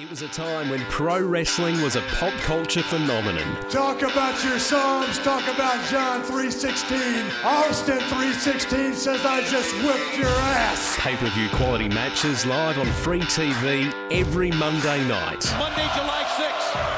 It was a time when pro wrestling was a pop culture phenomenon. Talk about your Psalms. Talk about John 3.16. Austin 3.16 says I just whipped your ass. Pay-per-view quality matches live on free TV every Monday night. Monday, July 6,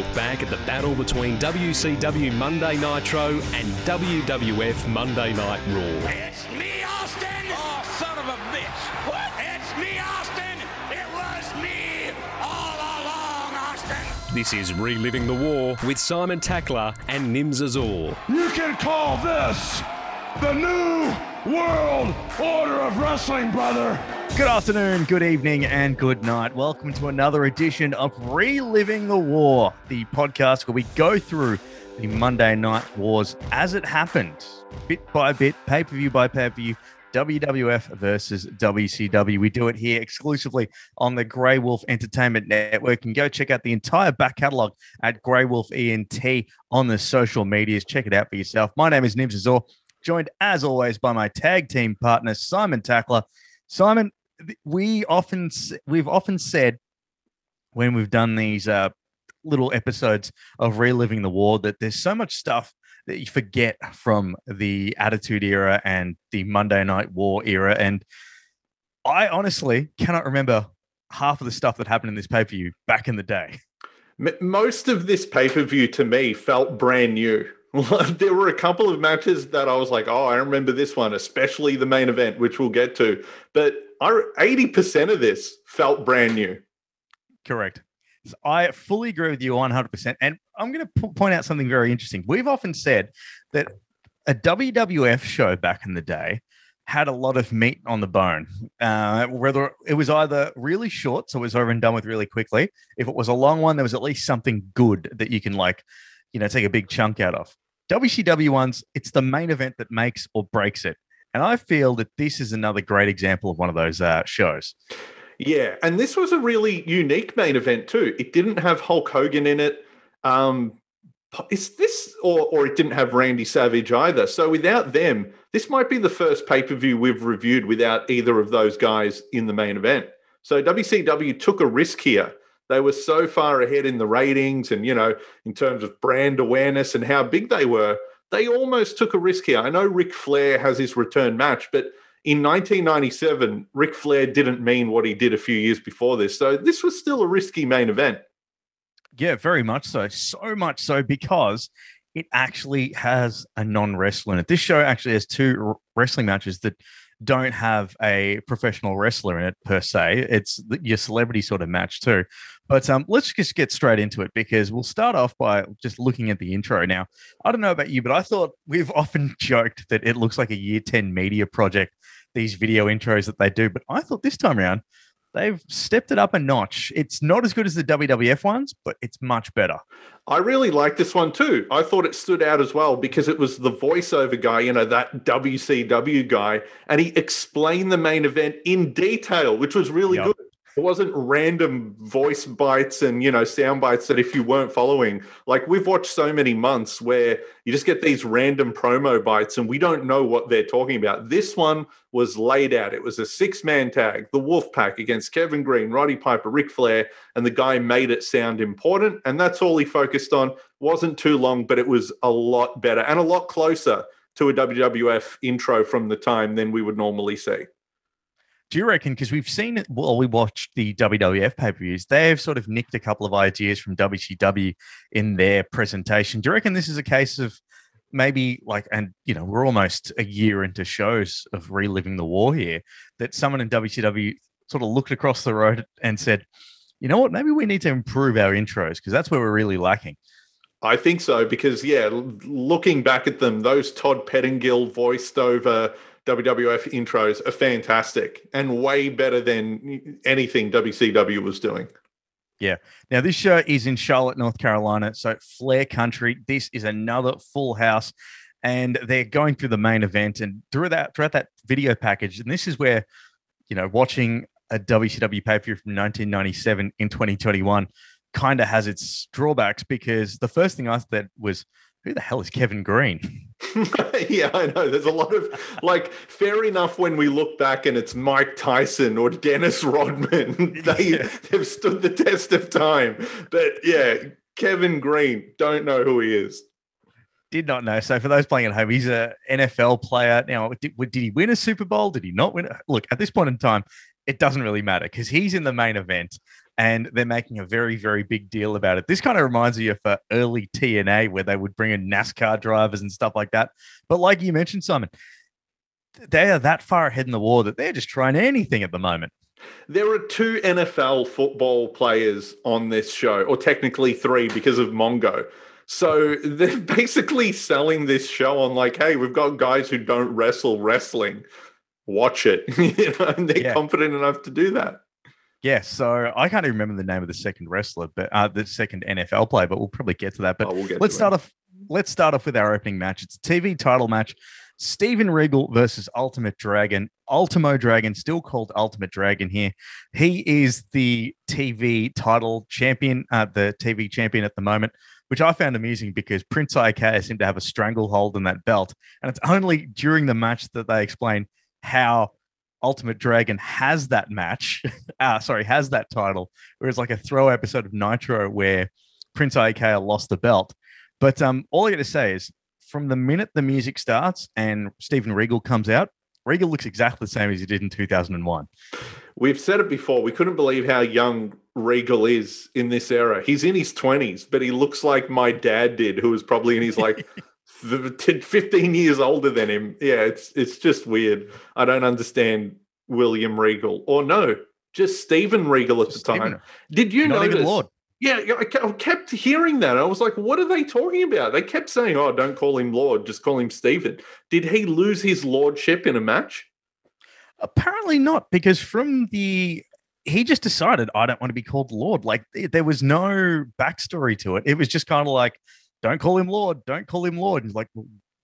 look back at the battle between WCW Monday Nitro and WWF Monday Night Raw. It's me, Austin! Oh, son of a bitch. What? It's me, Austin! It was me all along, Austin! This is Reliving the War with Simon Tackler and Nims Azor. You can call this the new world order of wrestling, brother. Good afternoon, good evening, and good night. Welcome to another edition of Reliving the War, the podcast where we go through the Monday Night Wars as it happened, bit by bit, pay per view by pay per view. WWF versus WCW. We do it here exclusively on the Grey Wolf Entertainment Network. And go check out the entire back catalog at Grey Wolf ENT on the social medias. Check it out for yourself. My name is Nibs Azor, joined as always by my tag team partner, Simon Tackler. Simon, we often we've often said when we've done these uh, little episodes of reliving the war that there's so much stuff that you forget from the Attitude Era and the Monday Night War era, and I honestly cannot remember half of the stuff that happened in this pay per view back in the day. Most of this pay per view to me felt brand new. there were a couple of matches that I was like, oh, I remember this one, especially the main event, which we'll get to. But I, 80% of this felt brand new. Correct. So I fully agree with you 100%. And I'm going to point out something very interesting. We've often said that a WWF show back in the day had a lot of meat on the bone. Uh, whether it was either really short, so it was over and done with really quickly. If it was a long one, there was at least something good that you can, like, you know, take a big chunk out of. WCW ones, it's the main event that makes or breaks it. And I feel that this is another great example of one of those uh, shows. Yeah. And this was a really unique main event, too. It didn't have Hulk Hogan in it. Um, is this, or, or it didn't have Randy Savage either. So without them, this might be the first pay per view we've reviewed without either of those guys in the main event. So WCW took a risk here. They were so far ahead in the ratings and, you know, in terms of brand awareness and how big they were, they almost took a risk here. I know Ric Flair has his return match, but in 1997, Ric Flair didn't mean what he did a few years before this. So this was still a risky main event. Yeah, very much so. So much so because it actually has a non wrestler in it. This show actually has two wrestling matches that don't have a professional wrestler in it per se. It's your celebrity sort of match too. But um, let's just get straight into it because we'll start off by just looking at the intro. Now, I don't know about you, but I thought we've often joked that it looks like a year 10 media project, these video intros that they do. But I thought this time around, they've stepped it up a notch. It's not as good as the WWF ones, but it's much better. I really like this one too. I thought it stood out as well because it was the voiceover guy, you know, that WCW guy, and he explained the main event in detail, which was really Yep. good. It wasn't random voice bites and, you know, sound bites that if you weren't following, like we've watched so many months where you just get these random promo bites and we don't know what they're talking about. This one was laid out. It was a six man tag, the Wolfpack against Kevin Greene, Roddy Piper, Ric Flair, and the guy made it sound important. And that's all he focused on. Wasn't too long, but it was a lot better and a lot closer to a WWF intro from the time than we would normally see. Do you reckon? Because we've seen it, well, we watched the WWF pay per views, they've sort of nicked a couple of ideas from WCW in their presentation. Do you reckon this is a case of maybe like, and you know, we're almost a year into shows of reliving the war here, that someone in WCW sort of looked across the road and said, you know what, maybe we need to improve our intros because that's where we're really lacking. I think so because yeah, looking back at them, those Todd Pettingill voiced over WWF intros are fantastic and way better than anything WCW was doing. Yeah. Now, this show is in Charlotte, North Carolina. So, Flair Country. This is another full house. And they're going through the main event and through that throughout that video package. And this is where, you know, watching a WCW pay per view from 1997 in 2021 kind of has its drawbacks because the first thing I thought was who the hell is Kevin Greene? yeah, I know. There's a lot of like, fair enough when we look back and it's Mike Tyson or Dennis Rodman. they, Yeah. They've stood the test of time. But yeah, Kevin Greene, don't know who he is. Did not know. So for those playing at home, he's a NFL player. Now, did, did he win a Super Bowl? Did he not win? it? Look, at this point in time, it doesn't really matter because he's in the main event and they're making a very, very big deal about it. This kind of reminds me of uh, early TNA where they would bring in NASCAR drivers and stuff like that. But like you mentioned, Simon, they are that far ahead in the war that they're just trying anything at the moment. There are two NFL football players on this show, or technically three because of Mongo. So they're basically selling this show on like, hey, we've got guys who don't wrestle wrestling. Watch it. you know, and they're Yeah. confident enough to do that. Yeah, so I can't even remember the name of the second wrestler, but uh, the second NFL player, but we'll probably get to that. But Oh, we'll let's start it. off. Let's start off with our opening match. It's a TV title match. Steven Regal versus Ultimate Dragon. Ultimo Dragon, still called Ultimate Dragon here. He is the TV title champion, uh, the TV champion at the moment, which I found amusing because Prince Iaukea seemed to have a stranglehold on that belt. And it's only during the match that they explain how Ultimate Dragon has that match. uh, sorry, has that title. Whereas like a throw episode of Nitro where Prince Iaukea lost the belt. But um, all I got to say is from the minute the music starts and Steven Regal comes out, Regal looks exactly the same as he did in 2001. We've said it before. We couldn't believe how young Regal is in this era. He's in his 20s, but he looks like my dad did, who was probably in his like 15 years older than him. Yeah, it's it's just weird. I don't understand William Regal. Or no, just Steven Regal at the time. Steven- Did you Not notice? Lord. Yeah, I kept hearing that. I was like, what are they talking about? They kept saying, oh, don't call him Lord, just call him Steven. Did he lose his lordship in a match? Apparently not, because from the he just decided I don't want to be called Lord. Like there was no backstory to it. It was just kind of like, don't call him Lord, don't call him Lord. He's like,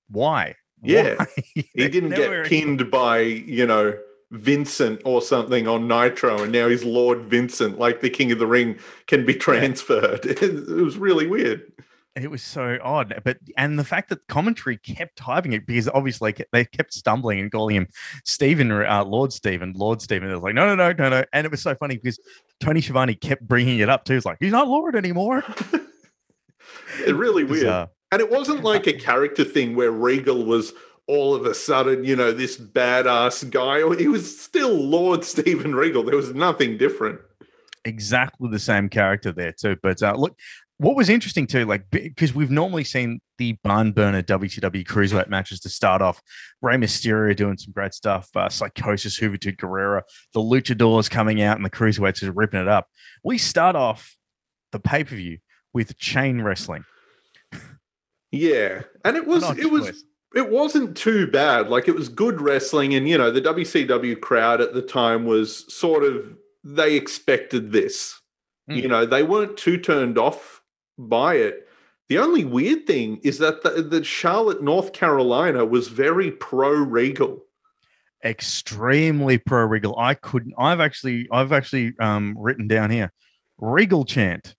why? Yeah. Why? He didn't get pinned by, you know, Vincent or something on Nitro, and now he's Lord Vincent, like the King of the Ring can be transferred. It was really weird. It was so odd, but and the fact that commentary kept typing it because obviously they kept stumbling and calling him Steven, uh, Lord Steven, Lord Steven. It was like no, no, no, no, no, and it was so funny because Tony Schiavone kept bringing it up too. It's like he's not Lord anymore. It really weird. Bizarre. And it wasn't like a character thing where Regal was all of a sudden, you know, this badass guy. He was still Lord Steven Regal. There was nothing different. exactly the same character there too. But uh, look, what was interesting too, like because we've normally seen the barn burner WCW cruiserweight matches to start off. Rey Mysterio doing some great stuff. Uh, Psicosis, Juventud Guerrera, the Luchadors coming out, and the cruiserweights is ripping it up. We start off the pay per view with chain wrestling. Yeah. And it was odd it was choice. it wasn't too bad. Like it was good wrestling, and you know, the WCW crowd at the time was sort of they expected this. Mm. You know, they weren't too turned off by it. The only weird thing is that the, the Charlotte, North Carolina was very pro Regal. extremely pro Regal. I couldn't. I've actually, I've actually um, written down here, Regal chant.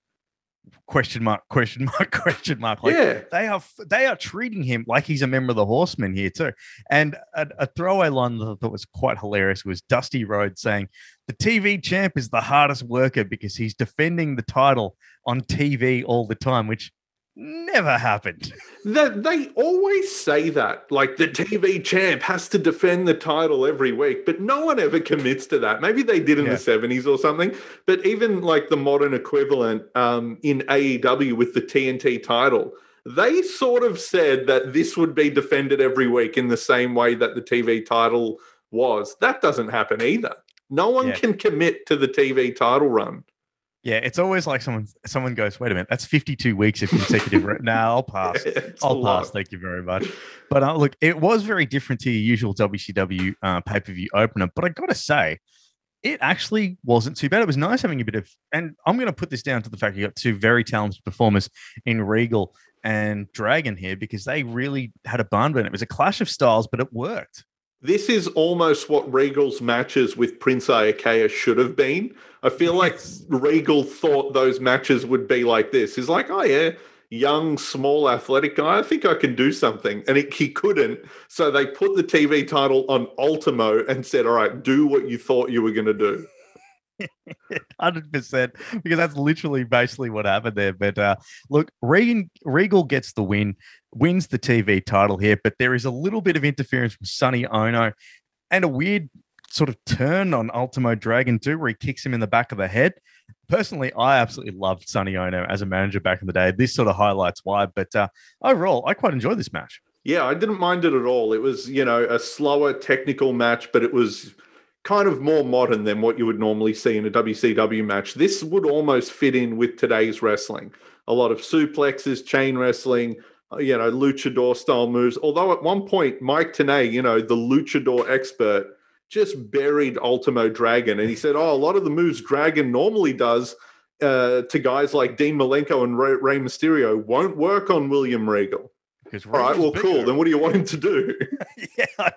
Question mark? Question mark? Question mark? Like yeah. they are, they are treating him like he's a member of the Horsemen here too. And a, a throwaway line that I thought was quite hilarious was Dusty Rhodes saying, "The TV champ is the hardest worker because he's defending the title on TV all the time," which never happened. That they always say that, like the TV champ has to defend the title every week, but no one ever commits to that. Maybe they did in Yeah. the seventies or something, but even like the modern equivalent um, in AEW with the TNT title, they sort of said that this would be defended every week in the same way that the TV title was. That doesn't happen either. No one Yeah. can commit to the TV title run. Yeah, it's always like someone someone goes, "Wait a minute, that's 52 weeks of consecutive." re- nah, I'll pass. It's I'll pass. Thank you very much. But uh, look, it was very different to your usual WCW uh, pay per view opener. But I got to say, it actually wasn't too bad. It was nice having a bit of, and I'm going to put this down to the fact you got two very talented performers in Regal and Dragon here because they really had a barn burn. It was a clash of styles, but it worked. This is almost what Regal's matches with Prince Iaukea should have been. I feel like Regal thought those matches would be like this. He's like, oh yeah, young, small, athletic guy. I think I can do something. And it, he couldn't. So they put the TV title on Ultimo and said, all right, do what you thought you were going to do. Hundred percent, because that's literally basically what happened there. But uh, look, Regan Regal gets the win, wins the TV title here, but there is a little bit of interference from Sonny Onoo, and a weird sort of turn on Ultimo Dragon too, where he kicks him in the back of the head. Personally, I absolutely loved Sonny Onoo as a manager back in the day. This sort of highlights why, but uh, overall, I quite enjoyed this match. Yeah, I didn't mind it at all. It was, you know, a slower technical match, but it was kind of more modern than what you would normally see in a WCW match. This would almost fit in with today's wrestling. A lot of suplexes, chain wrestling, you know, luchador style moves. Although at one point, Mike Tenay, you know, the luchador expert, just buried Ultimo Dragon. And he said, oh, a lot of the moves Dragon normally does uh, to guys like Dean Malenko and Rey, Rey Mysterio won't work on William Regal. Because All right, well, cool. Then what do you want him to do? yeah.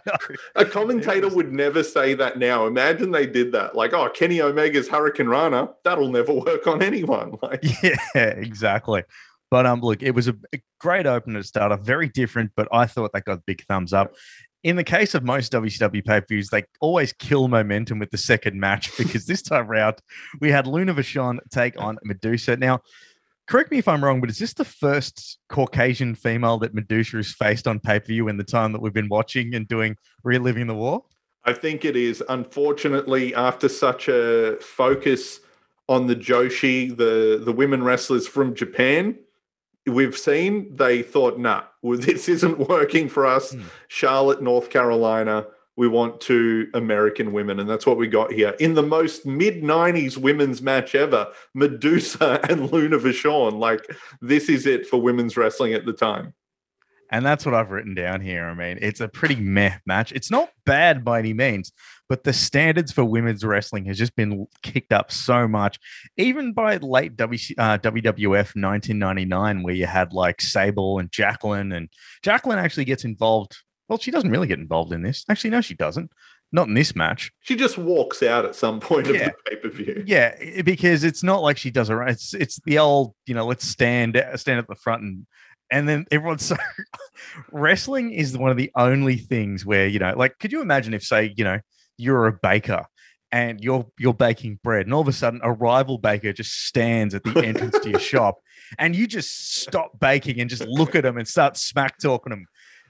A commentator would never say that now. Imagine they did that. Like, oh, Kenny Omega's Hurricane Rana, that'll never work on anyone. Like, Yeah, exactly. But um, look, it was a, a great opener to start off, very different, but I thought that got big thumbs up. In the case of most WCW pay per views, they always kill momentum with the second match because this time round we had Luna Vachon take on Medusa. Now, correct me if I'm wrong, but is this the first Caucasian female that Medusa has faced on pay per view in the time that we've been watching and doing reliving the war? I think it is. Unfortunately, after such a focus on the Joshi, the, the women wrestlers from Japan, we've seen, they thought, nah, well, this isn't working for us. Hmm. Charlotte, North Carolina, we want two American women. And that's what we got here. In the most mid 90s women's match ever, Medusa and Luna Vachon. Like, this is it for women's wrestling at the time. And that's what I've written down here. I mean, it's a pretty meh match. It's not bad by any means, but the standards for women's wrestling has just been kicked up so much. Even by late WC, uh, WWF 1999, where you had like Sable and Jacqueline, and Jacqueline actually gets involved. Well, she doesn't really get involved in this. Actually, no, she doesn't. Not in this match. She just walks out at some point of the pay per view. Yeah, because it's not like she does it right. It's it's the old, you know, let's stand stand at the front and and then everyone's so wrestling is one of the only things where, you know, like could you imagine if say, you know, you're a baker and you're you're baking bread and all of a sudden a rival baker just stands at the entrance to your shop and you just stop baking and just look at them and start smack talking them.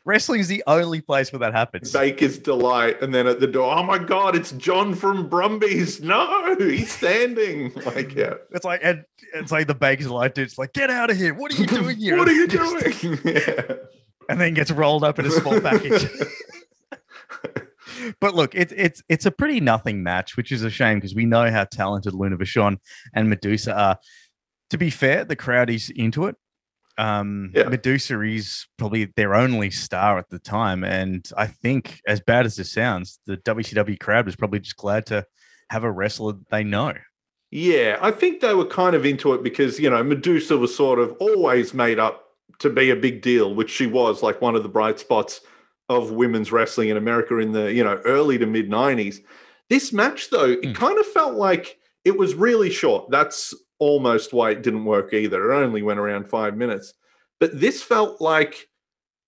Wrestling is the only place where that happens. Baker's delight, and then at the door, oh my god, it's John from Brumby's. No, he's standing. Like, yeah. It's like and it's like the baker's delight dude, it's like, get out of here. What are you doing here? what are you doing? yeah. and then gets rolled up in a small package. But look, it's it's it's a pretty nothing match, which is a shame because we know how talented Luna Vachon and Medusa are. To be fair, the crowd is into it. Um, Yeah. Medusa is probably their only star at the time, and I think, as bad as this sounds, the WCW crowd was probably just glad to have a wrestler they know. Yeah, I think they were kind of into it because, you know, Medusa was sort of always made up to be a big deal, which she was like one of the bright spots of women's wrestling in America in the, you know, early to mid 90s. This match, though, it Mm. kind of felt like it was really short. That's almost why it didn't work either. It only went around five minutes. But this felt like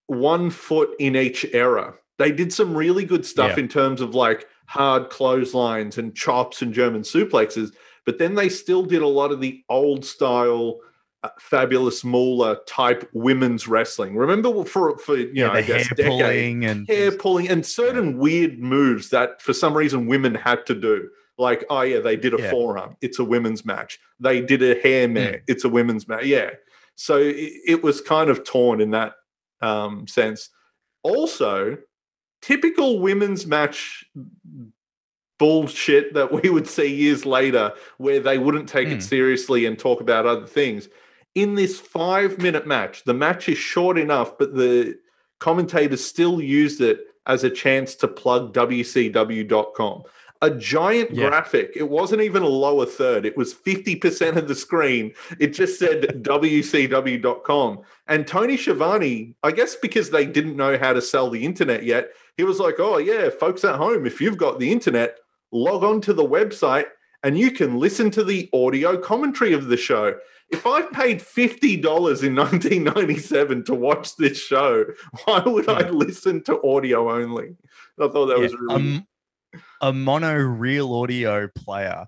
one foot in each era. They did some really good stuff Yeah. in terms of like hard clotheslines and chops and German suplexes but then they still did a lot of the old style fabulous Moolah type women's wrestling. Remember for for you know the I guess hair decades, pulling and hair pulling and certain weird moves that for some reason women had to do. Like oh yeah, they did a Yeah. forearm. It's a women's match. They did a hair mare. It's a women's match. Yeah. So it, it was kind of torn in that um, sense. Also, typical women's match bullshit that we would see years later where they wouldn't take Hmm. it seriously and talk about other things. In this five minute match, the match is short enough, but the commentators still used it as a chance to plug WCW.com. A giant Yeah. graphic. It wasn't even a lower third. It was 50% of the screen. It just said WCW.com. And Tony Schiavone, I guess because they didn't know how to sell the internet yet, he was like, oh, yeah, folks at home, if you've got the internet, log on to the website and you can listen to the audio commentary of the show. If I paid fifty dollars in 1997 to watch this show, why would I listen to audio only? I thought that Yeah, was really um, a mono RealAudio player,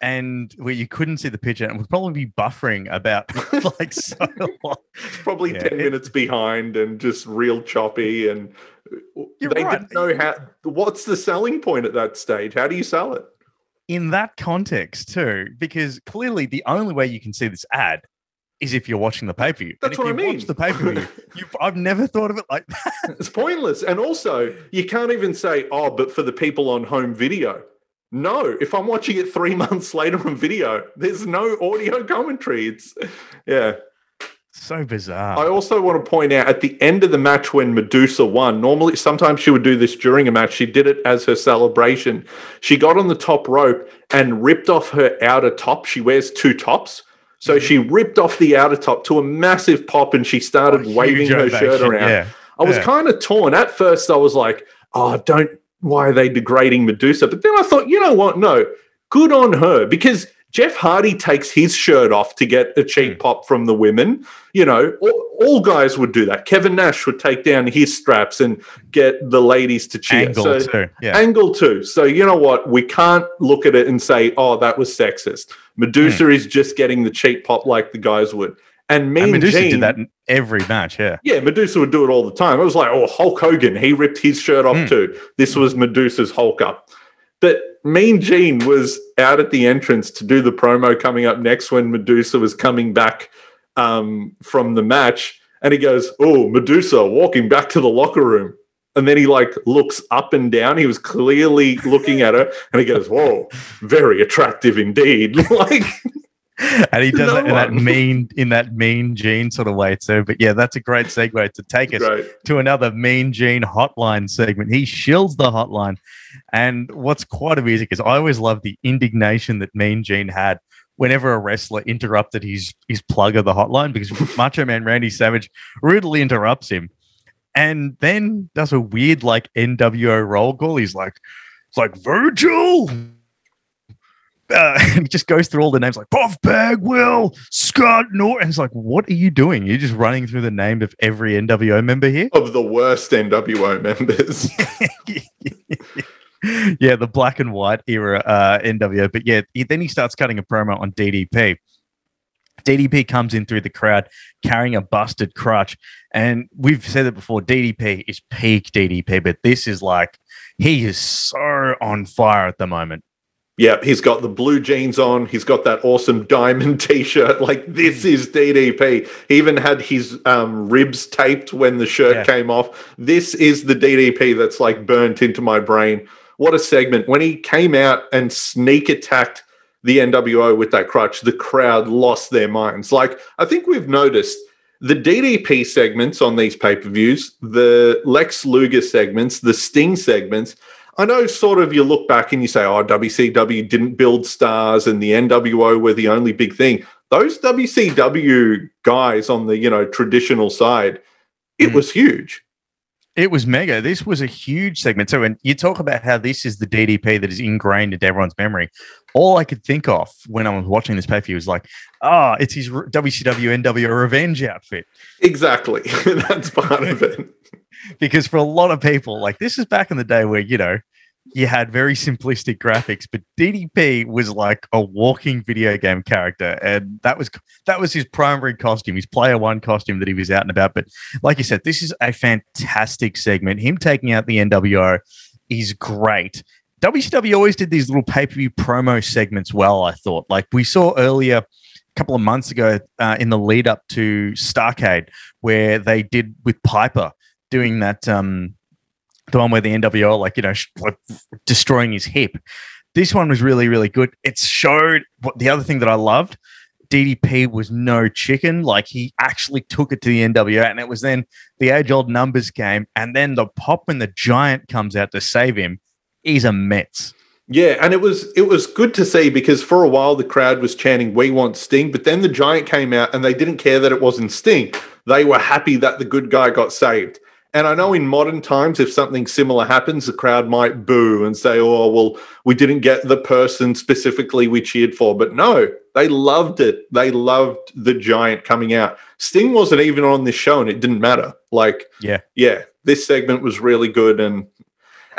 and where you couldn't see the picture, and would probably be buffering about like so long. probably Yeah, 10 it- minutes behind and just real choppy and You're they right. didn't know how what's the selling point at that stage how do you sell it in that context too, because clearly the only way you can see this ad is if you're watching the pay per view. That's if what I you mean. Watch the pay per view. I've never thought of it like that. it's pointless and also you can't even say oh but for the people on home video no if i'm watching it three months later on video there's no audio commentary it's yeah So bizarre. I also want to point out at the end of the match when Medusa won, normally sometimes she would do this during a match. She did it as her celebration. She got on the top rope and ripped off her outer top. She wears two tops. So Mm-hmm. she ripped off the outer top to a massive pop and she started waving her shirt around. Yeah. I was yeah. kind of torn. At first, I was like, oh, don't, why are they degrading Medusa? But then I thought, you know what? No, good on her because Jeff Hardy takes his shirt off to get a Hmm. cheap pop from the women. You know, all, all guys would do that. Kevin Nash would take down his straps and get the ladies to cheer. Angle so, too. Yeah. Angle too. So you know what? We can't look at it and say, "Oh, that was sexist." Medusa is just getting the cheap pop like the guys would. And Mean Hmm. and Medusa Gene, did that in every match. Yeah. yeah, Medusa would do it all the time. I was like, oh, Hulk Hogan, he ripped his shirt off Mm. too. This was Medusa's Hulk up. But Mean Gene was out at the entrance to do the promo coming up next when Medusa was coming back um, from the match. And he goes, Oh, Medusa walking back to the locker room. And then he like looks up and down. He was clearly looking at her and he goes, Whoa, very attractive indeed. like, and he does No it in that mean in that mean gene sort of way too. But yeah, that's a great segue to take us great. to another mean gene hotline segment. He shills the hotline. And what's quite amusing is I always love the indignation that Mean Gene had whenever a wrestler interrupted his his plug of the hotline because Macho Man Randy Savage rudely interrupts him and then does a weird like NWO roll call. He's like, it's like Virgil. Uh, he just goes through all the names like Buff Bagwell, Scott Norton. It's like, what are you doing? You're just running through the name of every NWO member here. Of the worst NWO members. yeah, the black and white era uh, NWO. But yeah, he, then he starts cutting a promo on DDP. DDP comes in through the crowd carrying a busted crutch. And we've said it before DDP is peak DDP, but this is like he is so on fire at the moment. Yeah, he's got the blue jeans on. He's got that awesome diamond T-shirt. Like this is DDP. He even had his um, ribs taped when the shirt Yeah. came off. This is the DDP that's like burnt into my brain. What a segment! When he came out and sneak attacked the NWO with that crutch, the crowd lost their minds. Like I think we've noticed the DDP segments on these pay-per-views, the Lex Luger segments, the Sting segments. I know sort of you look back and you say, oh, WCW didn't build stars and the NWO were the only big thing. Those WCW guys on the, you know, traditional side, it Mm. was huge. It was mega. This was a huge segment. So when you talk about how this is the DDP that is ingrained into everyone's memory, all I could think of when I was watching this pay per view was like, ah, it's his WCW NWO revenge outfit. Exactly. That's part of it. Because for a lot of people, like this is back in the day where, you know, you had very simplistic graphics, but DDP was like a walking video game character, and that was that was his primary costume, his player one costume that he was out and about. But like you said, this is a fantastic segment. Him taking out the NWO is great. WCW always did these little pay per view promo segments well. I thought, like we saw earlier a couple of months ago uh, in the lead up to Starcade, where they did with Piper doing that. Um, the one where the NWO, like, you know, like destroying his hip. This one was really, really good. It showed what the other thing that I loved DDP was no chicken. Like, he actually took it to the NWO, and it was then the age old numbers game. And then the pop when the giant comes out to save him, he's a Mets. Yeah, and it was it was good to see because for a while the crowd was chanting "We want Sting," but then the Giant came out and they didn't care that it wasn't Sting. They were happy that the good guy got saved. And I know in modern times, if something similar happens, the crowd might boo and say, oh, well, we didn't get the person specifically we cheered for. But no, they loved it. They loved the giant coming out. Sting wasn't even on this show and it didn't matter. Like, Yeah. yeah, this segment was really good. And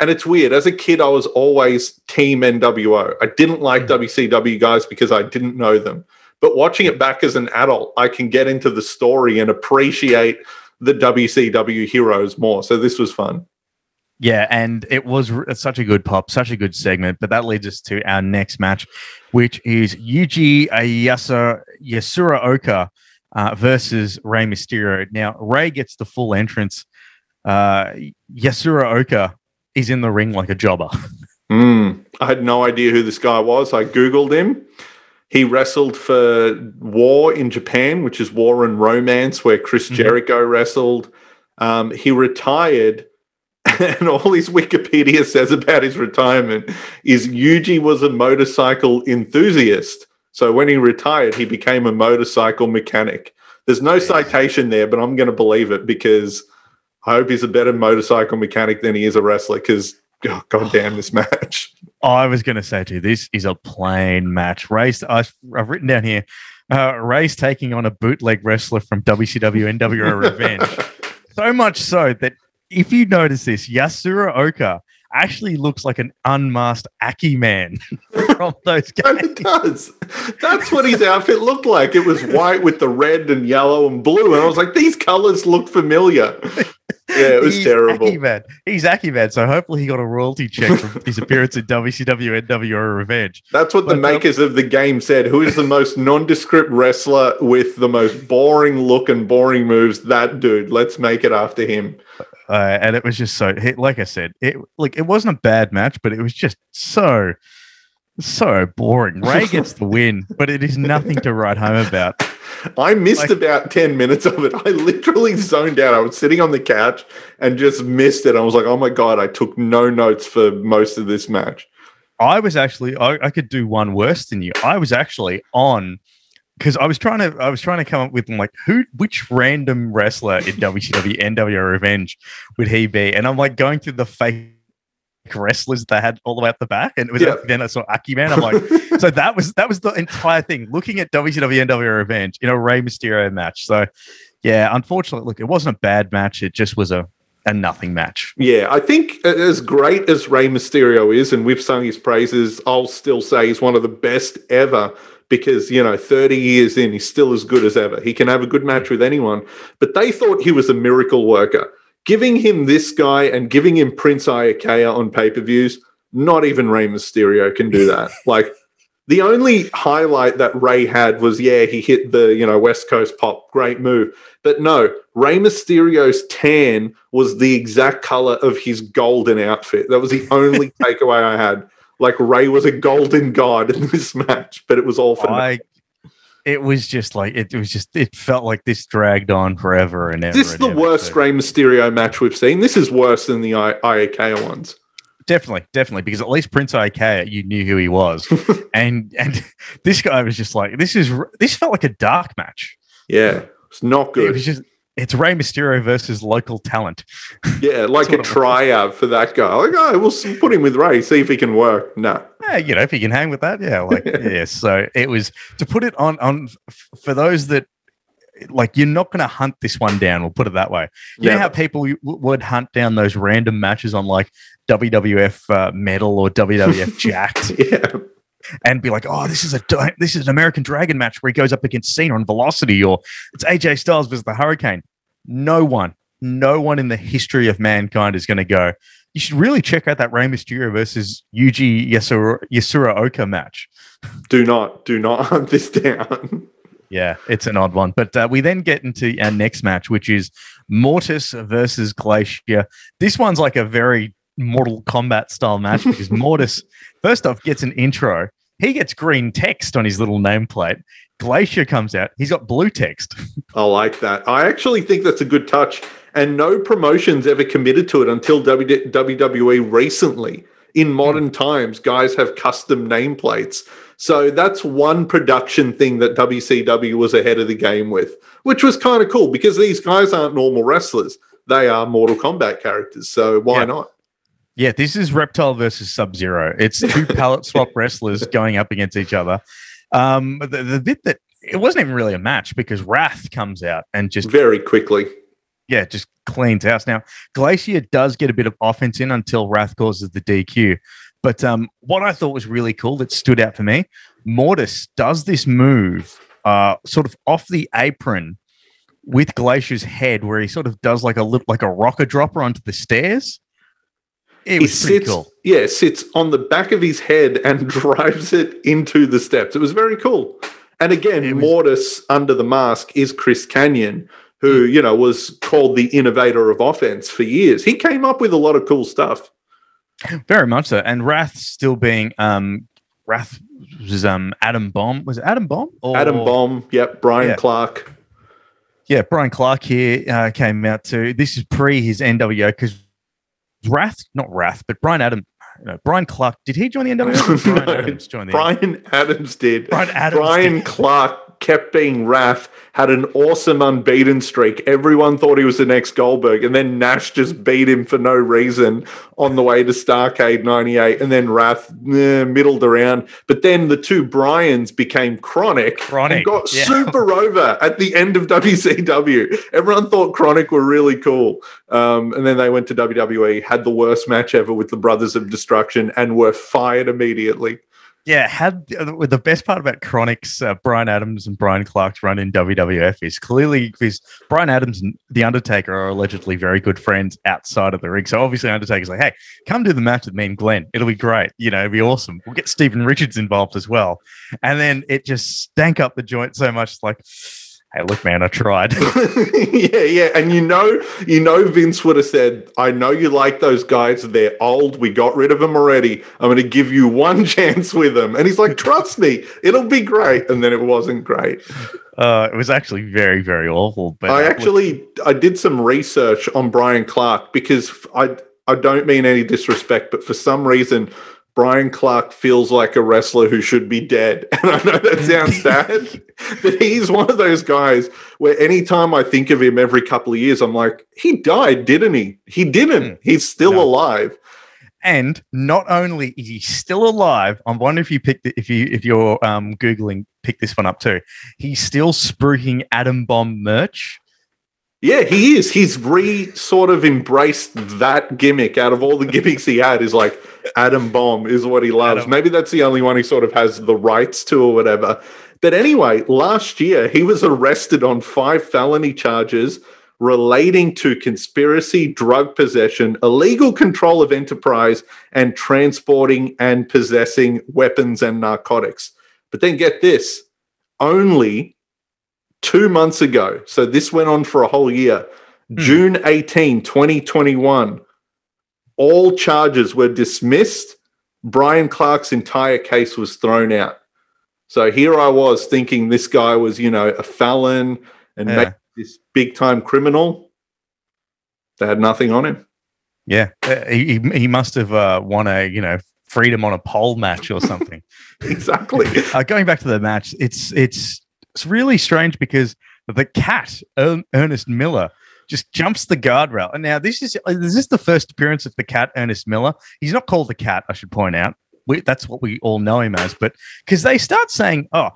and it's weird. As a kid, I was always team NWO. I didn't like mm. WCW guys because I didn't know them. But watching it back as an adult, I can get into the story and appreciate the WCW heroes more. So this was fun. Yeah, and it was such a good pop, such a good segment. But that leads us to our next match, which is Yuji Yasa, Yasuraoka uh, versus Rey Mysterio. Now, Rey gets the full entrance. Uh, Yasuraoka is in the ring like a jobber. Mm. I had no idea who this guy was. I Googled him. He wrestled for War in Japan, which is War and Romance, where Chris Jericho wrestled. Um, he retired, and all his Wikipedia says about his retirement is Yuji was a motorcycle enthusiast. So when he retired, he became a motorcycle mechanic. There's no citation there, but I'm going to believe it because I hope he's a better motorcycle mechanic than he is a wrestler because, oh, God damn, this match. I was going to say to you, this is a plain match. Race, I've, I've written down here, uh, Rey's taking on a bootleg wrestler from WCW NWO Revenge. so much so that if you notice this, Yasuraoka actually looks like an unmasked Aki man from those games. it does. That's what his outfit looked like. It was white with the red and yellow and blue. And I was like, these colors look familiar. Yeah, it was He's terrible. Man. He's Aki man. So hopefully he got a royalty check from his appearance in WCW NWO Revenge. That's what the But, um, makers of the game said. Who is the most nondescript wrestler with the most boring look and boring moves? That dude. Let's make it after him. uh, and it was just so like I said, it like it wasn't a bad match, but it was just so so boring. Rey gets the win, but it is nothing to write home about. I missed Like- about 10 minutes of it. I literally zoned out. I was sitting on the couch and just missed it. I was like, oh my God, I took no notes for most of this match. I was actually I, I could do one worse than you. I was actually on because I was trying to I was trying to come up with like who which random wrestler in WCW NWO Revenge would he be? And I'm like going through the fake wrestlers they had all the way up the back, and it was Yeah. then I saw Aki Man. I'm like, so that was that was the entire thing. Looking at WCW NWO Revenge in a Rey Mysterio match. So yeah, unfortunately, look, it wasn't a bad match. It just was a a nothing match. Yeah, I think as great as Rey Mysterio is, and we've sung his praises, I'll still say he's one of the best ever because, you know, 30 years in, he's still as good as ever. He can have a good match with anyone, but they thought he was a miracle worker. Giving him this guy and giving him Prince Iaukea on pay per views, not even Rey Mysterio can do that. like, the only highlight that Rey had was, yeah, he hit the, you know, West Coast pop, great move. But no, Rey Mysterio's tan was the exact color of his golden outfit. That was the only takeaway I had. Like Rey was a golden god in this match, but it was all for I it was just like it, was just it felt like this dragged on forever and ever. This is the ever. worst So Rey Mysterio match we've seen. This is worse than the I- IAK ones. Definitely, definitely, because at least Prince IK, you knew who he was, and and this guy was just like this is this felt like a dark match. Yeah, it's not It good. was just it's Rey Mysterio versus local talent. Yeah, like a it tryout for that guy. Like, oh, we'll put him with Rey, see if he can work. No. Yeah, you know, if you can hang with that, yeah, like yeah. So it was to put it on on for those that like you're not going to hunt this one down. We'll put it that way. You know how people would hunt down those random matches on like WWF uh, Metal or WWF Jacked Yeah. and be like, "Oh, this is a this is an American Dragon match where he goes up against Cena on Velocity, or it's AJ Styles versus the Hurricane." No one, no one in the history of mankind is going to go. You should really check out that Rey Mysterio versus Yuji Yasura, Yasuraoka match. Do not, do not hunt this down. Yeah, it's an odd one. But uh, we then get into our next match, which is Mortis versus Glacier. This one's like a very Mortal Kombat style match because Mortis, first off, gets an intro. He gets green text on his little nameplate. Glacier comes out. He's got blue text. I like that. I actually think that's a good touch. And no promotions ever committed to it until WWE recently. In modern times, guys have custom nameplates. So that's one production thing that WCW was ahead of the game with, which was kind of cool because these guys aren't normal wrestlers. they are Mortal Kombat characters. So why Yeah. not? Yeah, this is Reptile versus Sub Zero. It's two palette swap wrestlers going up against each other. Um, the, the bit that it wasn't even really a match because Wrath comes out and just Very quickly. Yeah, just cleans house. Now, Glacier does get a bit of offense in until Wrath causes the DQ. But um, what I thought was really cool that stood out for me, Mortis does this move uh, sort of off the apron with Glacier's head, where he sort of does like a little like a rocker dropper onto the stairs. It He was pretty sits, cool. yeah, sits on the back of his head and drives it into the steps. It was very cool. And again, was- Mortis under the mask is Chris Kanyon. Who you know was called the innovator of offense for years. He came up with a lot of cool stuff. Very much so. And Wrath still being um Wrath was um Adam Bomb. Was it Adam Bomb? Or, Adam Bomb, yep, Brian Yeah. Clark. Yeah, Brian Clark here uh, came out too. This is pre his NWO because Wrath, not Wrath, but Brian Adam, no, Brian Clark. Did he join the NWO? Brian No, Adams joined the Brian Adams did. Brian Adams Brian did. Clark kept being Wrath, had an awesome unbeaten streak. Everyone thought he was the next Goldberg, and then Nash just beat him for no reason on the way to Starcade 98. And then Wrath eh, middled around. But then the two Bryans became KroniK, KroniK, got yeah. super over at the end of WCW. Everyone thought KroniK were really cool. Um, and then they went to WWE, had the worst match ever with the Brothers of Destruction, and were fired immediately. Yeah, had uh, the best part about KroniK's uh, Brian Adams and Brian Clark's run in WWF is clearly because Brian Adams and The Undertaker are allegedly very good friends outside of the ring. So obviously, Undertaker's like, hey, come do the match with me and Glenn. It'll be great. You know, it'll be awesome. We'll get Stephen Richards involved as well. And then it just stank up the joint so much. Like, hey, look, man, I tried. yeah, yeah, and you know, you know, Vince would have said, "I know you like those guys. They're old. We got rid of them already. I'm going to give you one chance with them." And he's like, "Trust me, it'll be great." And then it wasn't great. uh, it was actually very, very awful. But I actually, I did some research on Brian Clark because I, I don't mean any disrespect, but for some reason. Brian Clark feels like a wrestler who should be dead. And I know that sounds sad, but he's one of those guys where anytime I think of him every couple of years, I'm like, he died, didn't he? He didn't. He's still No. alive. And not only is he still alive, I'm wondering if you picked it, if you if you're um googling, pick this one up too. He's still spruiking Adam Bomb merch. Yeah, he is. He's re sort of embraced that gimmick out of all the gimmicks he had. Is like Adam Bomb is what he loves. Adam- Maybe that's the only one he sort of has the rights to or whatever. But anyway, last year he was arrested on five felony charges relating to conspiracy, drug possession, illegal control of enterprise, and transporting and possessing weapons and narcotics. But then get this only two months ago, so this went on for a whole year, June 18, 2021, all charges were dismissed. Brian Clark's entire case was thrown out. So here I was thinking this guy was, you know, a felon and Yeah. this big time criminal. They had nothing on him. Yeah, Uh, he he- he must have uh, won a you know freedom on a pole match or something. Exactly. uh, going back to the match, it's it's it's really strange because the cat Ernest Miller just jumps the guardrail. And now this is is this the first appearance of the cat Ernest Miller? He's not called the cat, I should point out. We, that's what we all know him as. But because they start saying, "Oh,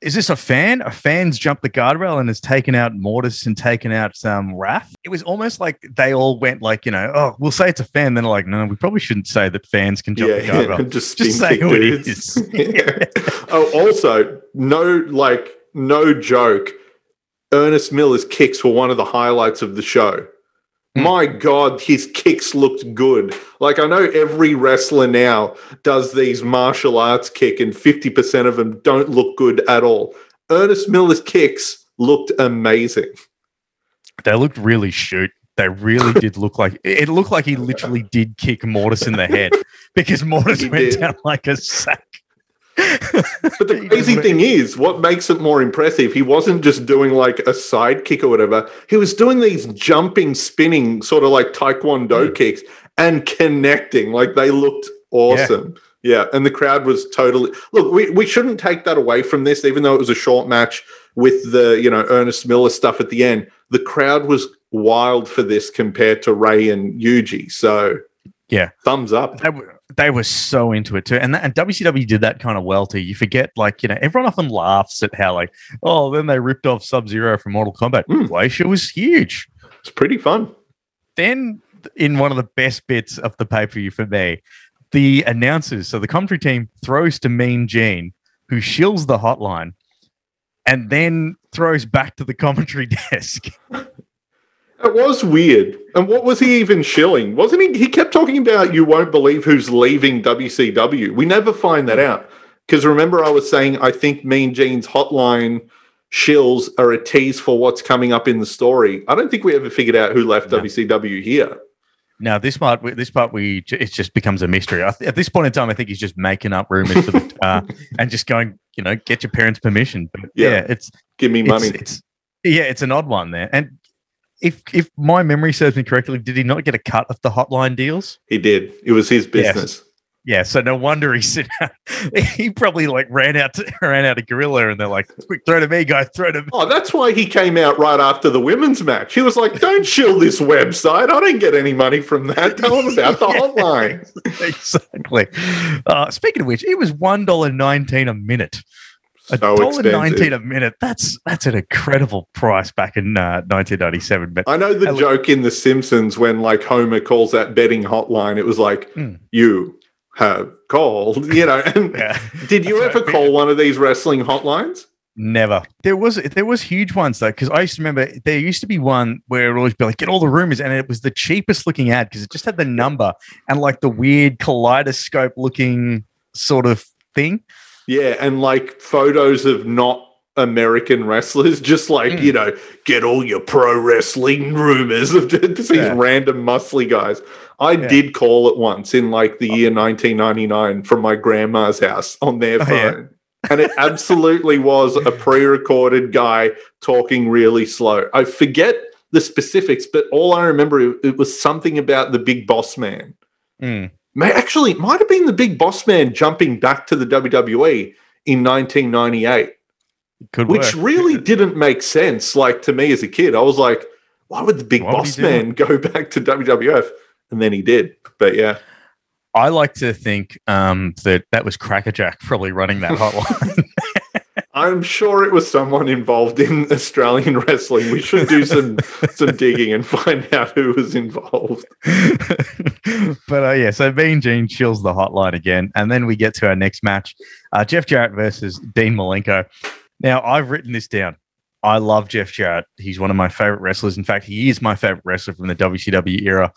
is this a fan? A fan's jumped the guardrail and has taken out Mortis and taken out um, Wrath." It was almost like they all went like, you know, "Oh, we'll say it's a fan." Then like, "No, we probably shouldn't say that fans can jump the guardrail." just, Just say who it dudes. is. Yeah. Oh, also, no, like, no joke. Ernest Miller's kicks were one of the highlights of the show. Hmm. My God, his kicks looked good. Like, I know every wrestler now does these martial arts kick, and 50% of them don't look good at all. Ernest Miller's kicks looked amazing. They looked really shoot. They really did look like it looked like he literally did kick Mortis in the head because Mortis He went did. down like a sack. But the crazy thing is, what makes it more impressive, he wasn't just doing like a side kick or whatever. He was doing these jumping, spinning, sort of like Taekwondo Hmm. kicks and connecting. Like they looked awesome. Yeah. And the crowd was totally look, we, we shouldn't take that away from this, even though it was a short match. with the you know Ernest Miller stuff at the end. The crowd was wild for this compared to Rey and Yuji. So Yeah. thumbs up. Were, they were so into it too. And, that, and WCW did that kind of well too. You forget, like, you know, everyone often laughs at how, like, oh, then they ripped off Sub Zero from Mortal Kombat. Mm. Glacier was huge. It's pretty fun. Then, in one of the best bits of the pay per view for me, the announcers, so the commentary team throws to Mean Gene, who shills the hotline and then throws back to the commentary desk. It was weird. And what was he even shilling? Wasn't he? He kept talking about you won't believe who's leaving WCW. We never find that out. Because remember, I was saying I think Mean Gene's hotline shills are a tease for what's coming up in the story. I don't think we ever figured out who left No. WCW here. Now this part, this part, we it just becomes a mystery. I th- At this point in time, I think he's just making up rumors for the, uh, and just going, you know, get your parents' permission. But Yeah. yeah, it's Give me it's, money. it's yeah, it's an odd one there. And if if my memory serves me correctly, did he not get a cut of the hotline deals? he did. It was his Yes. business. Yeah, so no wonder he said he probably like ran out to, ran out of gorilla, and they're like, "Quick, throw to me, guy, throw to me." Oh, that's why he came out right after the women's match. He was like, "Don't shill this website. I don't get any money from that. Tell them about the Yeah. hotline." exactly. Uh, speaking of which, it was one dollar nineteen a minute. A So dollar nineteen a minute. That's that's an incredible price back in uh, nineteen ninety seven. But I know the joke in The Simpsons when like Homer calls that betting hotline. It was like, Hmm. "You have called," you know. And yeah, did you ever call one of these wrestling hotlines? never. There was there was huge ones though because I used to remember there used to be one where it would always be like get all the rumors, and it was the cheapest looking ad because it just had the number and like the weird kaleidoscope looking sort of thing. Yeah, and like photos of not American wrestlers, just like Hmm. you know, get all your pro wrestling rumors of these Yeah. random muscly guys. I Yeah. did call it once in like the year 1999 from my grandma's house on their Oh, yeah. phone. and it absolutely was a pre-recorded guy talking really slow. I forget the specifics, but all I remember it, it was something about the big boss man. Mm. May actually it might have been the big boss man jumping back to the WWE in 1998, Could which work. really didn't make sense. Like to me as a kid, I was like, why would the big boss man go back to WWF? And then he did. But yeah, I like to think um, that that was Crackerjack probably running that hotline. I'm sure it was someone involved in Australian wrestling. We should do some some digging and find out who was involved. but uh, yeah, so Mean Gene chills the hotline again, and then we get to our next match: uh, Jeff Jarrett versus Dean Malenko. Now, I've written this down. I love Jeff Jarrett. He's one of my favorite wrestlers. In fact, he is my favorite wrestler from the WCW era,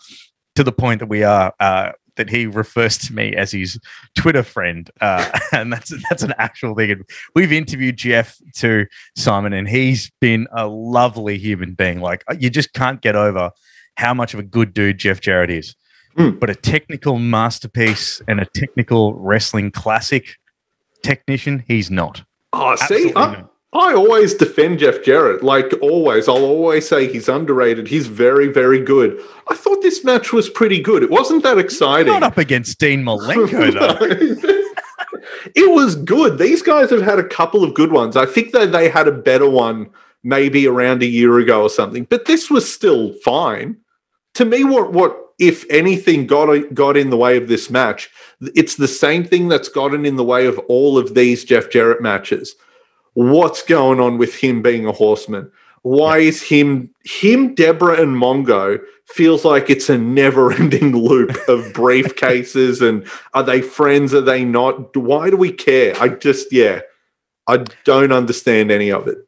to the point that we are uh, that he refers to me as his Twitter friend, uh, and that's that's an actual thing. We've interviewed Jeff to Simon, and he's been a lovely human being. Like you just can't get over how much of a good dude Jeff Jarrett is. Mm. But a technical masterpiece and a technical wrestling classic technician, he's not. Oh, see, Absolutely I, not. I always defend Jeff Jarrett. Like always, I'll always say he's underrated. He's very, very good. I thought this match was pretty good. It wasn't that exciting. Not up against Dean Malenko, though. it was good. These guys have had a couple of good ones. I think that they had a better one maybe around a year ago or something, but this was still fine. To me, what what if anything got got in the way of this match? It's the same thing that's gotten in the way of all of these Jeff Jarrett matches. What's going on with him being a horseman? Why is him him Deborah and Mongo feels like it's a never-ending loop of briefcases and are they friends? Are they not? Why do we care? I just yeah, I don't understand any of it.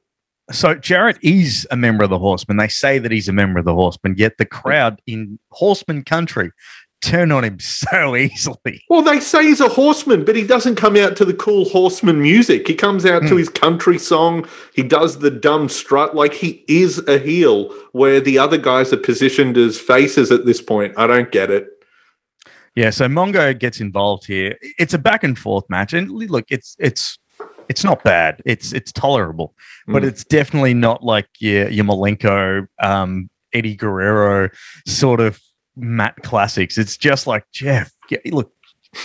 So Jarrett is a member of the Horsemen. They say that he's a member of the Horsemen, yet the crowd in Horseman country turn on him so easily. Well, they say he's a horseman, but he doesn't come out to the cool horseman music. He comes out to Hmm. his country song. He does the dumb strut like he is a heel, where the other guys are positioned as faces at this point. I don't get it. Yeah, so Mongo gets involved here. It's a back and forth match, and look, it's it's it's not bad. It's it's tolerable, but Mm. it's definitely not like your your Malenko, um, Eddie Guerrero sort of mat classics. It's just like Jeff. Yeah, look,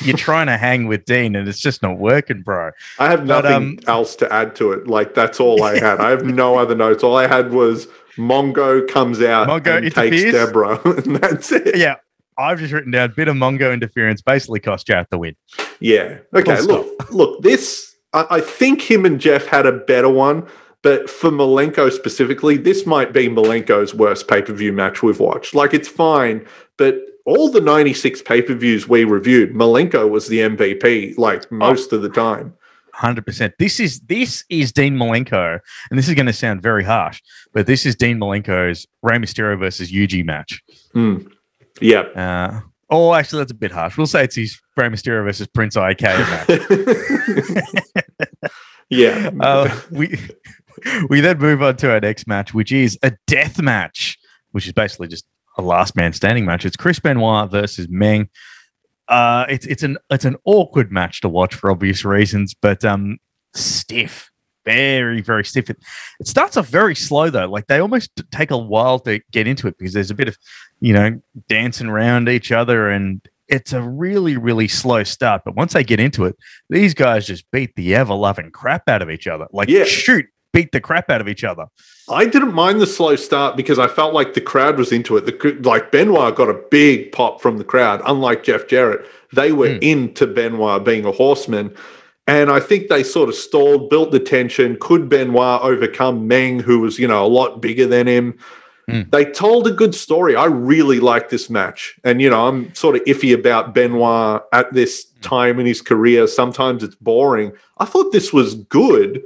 you're trying to hang with Dean and it's just not working, bro. I have But, nothing um, else to add to it. Like that's all I had. I have no other notes. All I had was Mongo comes out Mongo and takes interferes? Deborah, and that's it. Yeah. I've just written down bit of Mongo interference basically cost Jarrett the win. Yeah. Okay. Look, look. This. I, I think him and Jeff had a better one, but for Malenko specifically, this might be Malenko's worst pay per view match we've watched. Like it's fine, but all the ninety six pay per views we reviewed, Malenko was the MVP. Like most of the time. Hundred percent. This is this is Dean Malenko, and this is going to sound very harsh, but this is Dean Malenko's Rey Mysterio versus Yuji match. Hmm. Yeah. Uh, oh, actually, that's a bit harsh. We'll say it's his Rey Mysterio versus Prince Iaukea match. yeah. uh, we we then move on to our next match, which is a death match, which is basically just a last man standing match. It's Chris Benoit versus Meng. Uh, it's it's an it's an awkward match to watch for obvious reasons, but um, stiff, very very stiff. It, it starts off very slow though, like they almost take a while to get into it because there's a bit of you know dancing around each other and. It's a really, really slow start, but once they get into it, these guys just beat the ever loving crap out of each other. Like, Yeah. shoot, beat the crap out of each other. I didn't mind the slow start because I felt like the crowd was into it. The like Benoit got a big pop from the crowd, unlike Jeff Jarrett. They were hmm. into Benoit being a horseman. And I think they sort of stalled, built the tension. Could Benoit overcome Meng, who was, you know, a lot bigger than him? Hmm. They told a good story. I really like this match. And, you know, I'm sort of iffy about Benoit at this hmm. time in his career. Sometimes it's boring. I thought this was good.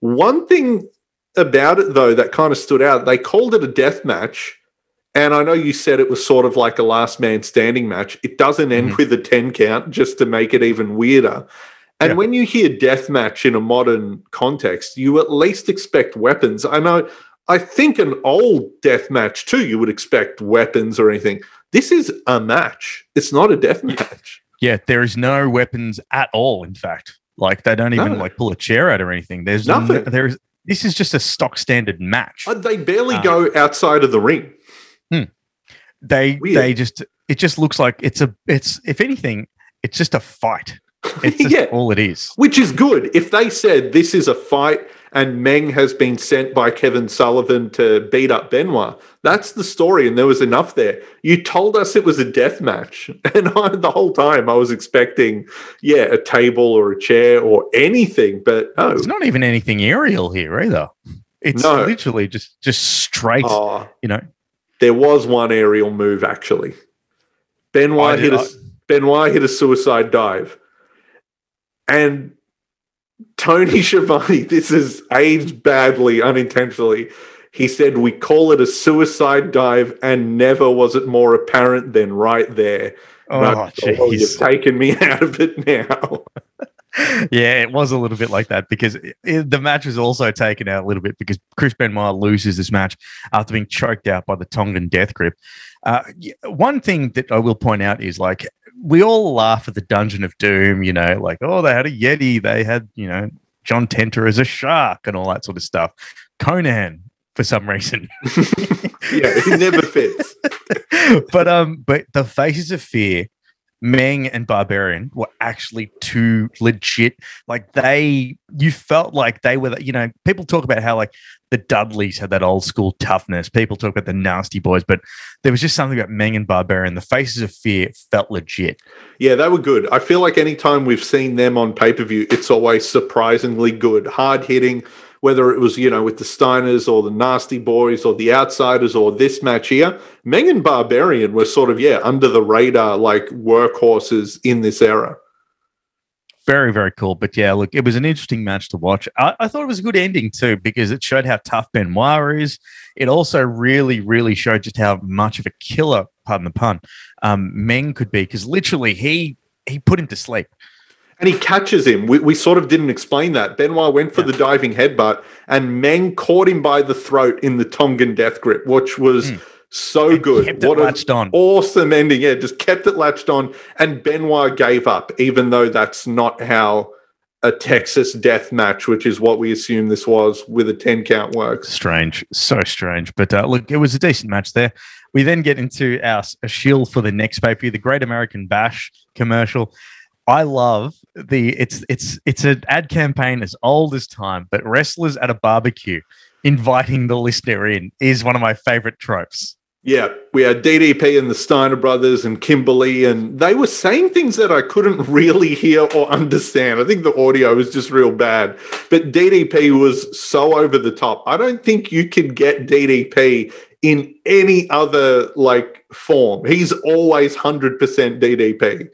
One thing about it though that kind of stood out. They called it a death match, and I know you said it was sort of like a last man standing match. It doesn't end mm-hmm. with a ten count, just to make it even weirder. And Yeah. when you hear death match in a modern context, you at least expect weapons. I know. I think an old death match too. You would expect weapons or anything. This is a match. It's not a death match. Yeah, there is no weapons at all. In fact, like they don't even No. like pull a chair out or anything. There's Nothing. No, there's this is just a stock standard match. Uh, They barely Ah. go outside of the ring. Hmm. They weird. they just it just looks like it's a it's if anything it's just a fight. It's Yeah. all it is. Which is good. If they said this is a fight and Meng has been sent by Kevin Sullivan to beat up Benoit, that's the story, and there was enough there. You told us it was a death match, and I, the whole time I was expecting, yeah, a table or a chair or anything, but no. It's not even anything aerial here either. It's No. literally just just straight. Oh, You know, there was one aerial move actually. Benoit I hit a Benoit hit a suicide dive, and Tony Schiavone. This is aged badly, unintentionally. He said, "We call it a suicide dive, and never was it more apparent than right there." I Oh, "Oh, you've taken me out of it now. yeah, it was a little bit like that because it, it- the match was also taken out a little bit because Chris Benoit loses this match after being choked out by the Tongan death grip. Uh, one thing that I will point out is like we all laugh at the Dungeon of Doom, you know, like oh they had a Yeti, they had you know John Tenta as a shark and all that sort of stuff. Conan for some reason. yeah, he never fits. but um, but the faces of fear, Meng and Barbarian were actually too legit. Like they, you felt like they were. You know, people talk about how like the Dudleys had that old school toughness. People talk about the Nasty Boys, but there was just something about Meng and Barbarian. The faces of fear felt legit. Yeah, they were good. I feel like anytime we've seen them on pay per view, it's always surprisingly good. Hard hitting, whether it was, you know, with the Steiners or the Nasty Boys or the Outsiders or this match here. Meng and Barbarian were sort of, yeah, under the radar, like workhorses in this era. Very, very cool. But yeah, look, it was an interesting match to watch. I, I thought it was a good ending too because it showed how tough Benoit is. It also really, really showed just how much of a killer, pardon the pun, um, Meng could be because literally he he put him to sleep. And he catches him. We, we sort of didn't explain that. Benoit went for the diving headbutt, and Meng caught him by the throat in the Tongan death grip, which was so And good. kept it what an latched on. awesome ending. Yeah, just kept it latched on. And Benoit gave up, even though that's not how a Texas death match, which is what we assume this was, with a 10 count works. Strange, so strange. But uh, look, it was a decent match there. We then get into our a shield for the next pay per view, the Great American Bash commercial. I love the it's it's it's an ad campaign as old as time, but wrestlers at a barbecue inviting the listener in is one of my favorite tropes. Yeah, we had DDP and the Steiner brothers and Kimberly, and they were saying things that I couldn't really hear or understand. I think the audio was just real bad. But DDP was so over the top. I don't think you could get DDP in any other like form. He's always 100% DDP.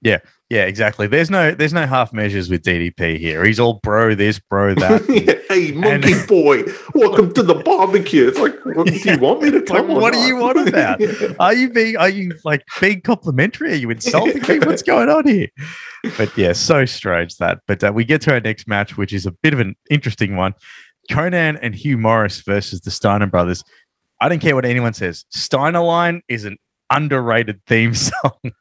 Yeah, yeah, exactly. There's no there's no half measures with DDP here. He's all bro this, bro that. hey, monkey and, boy, welcome to the barbecue. It's like, what, do you want me to come? Like, what do you want about? yeah. Are you being are you like being complimentary? Are you insulting me? What's going on here? But yeah, so strange that. But uh, we get to our next match, which is a bit of an interesting one. Conan and Hugh Morris versus the Steiner brothers. I don't care what anyone says. Steiner line is an underrated theme song.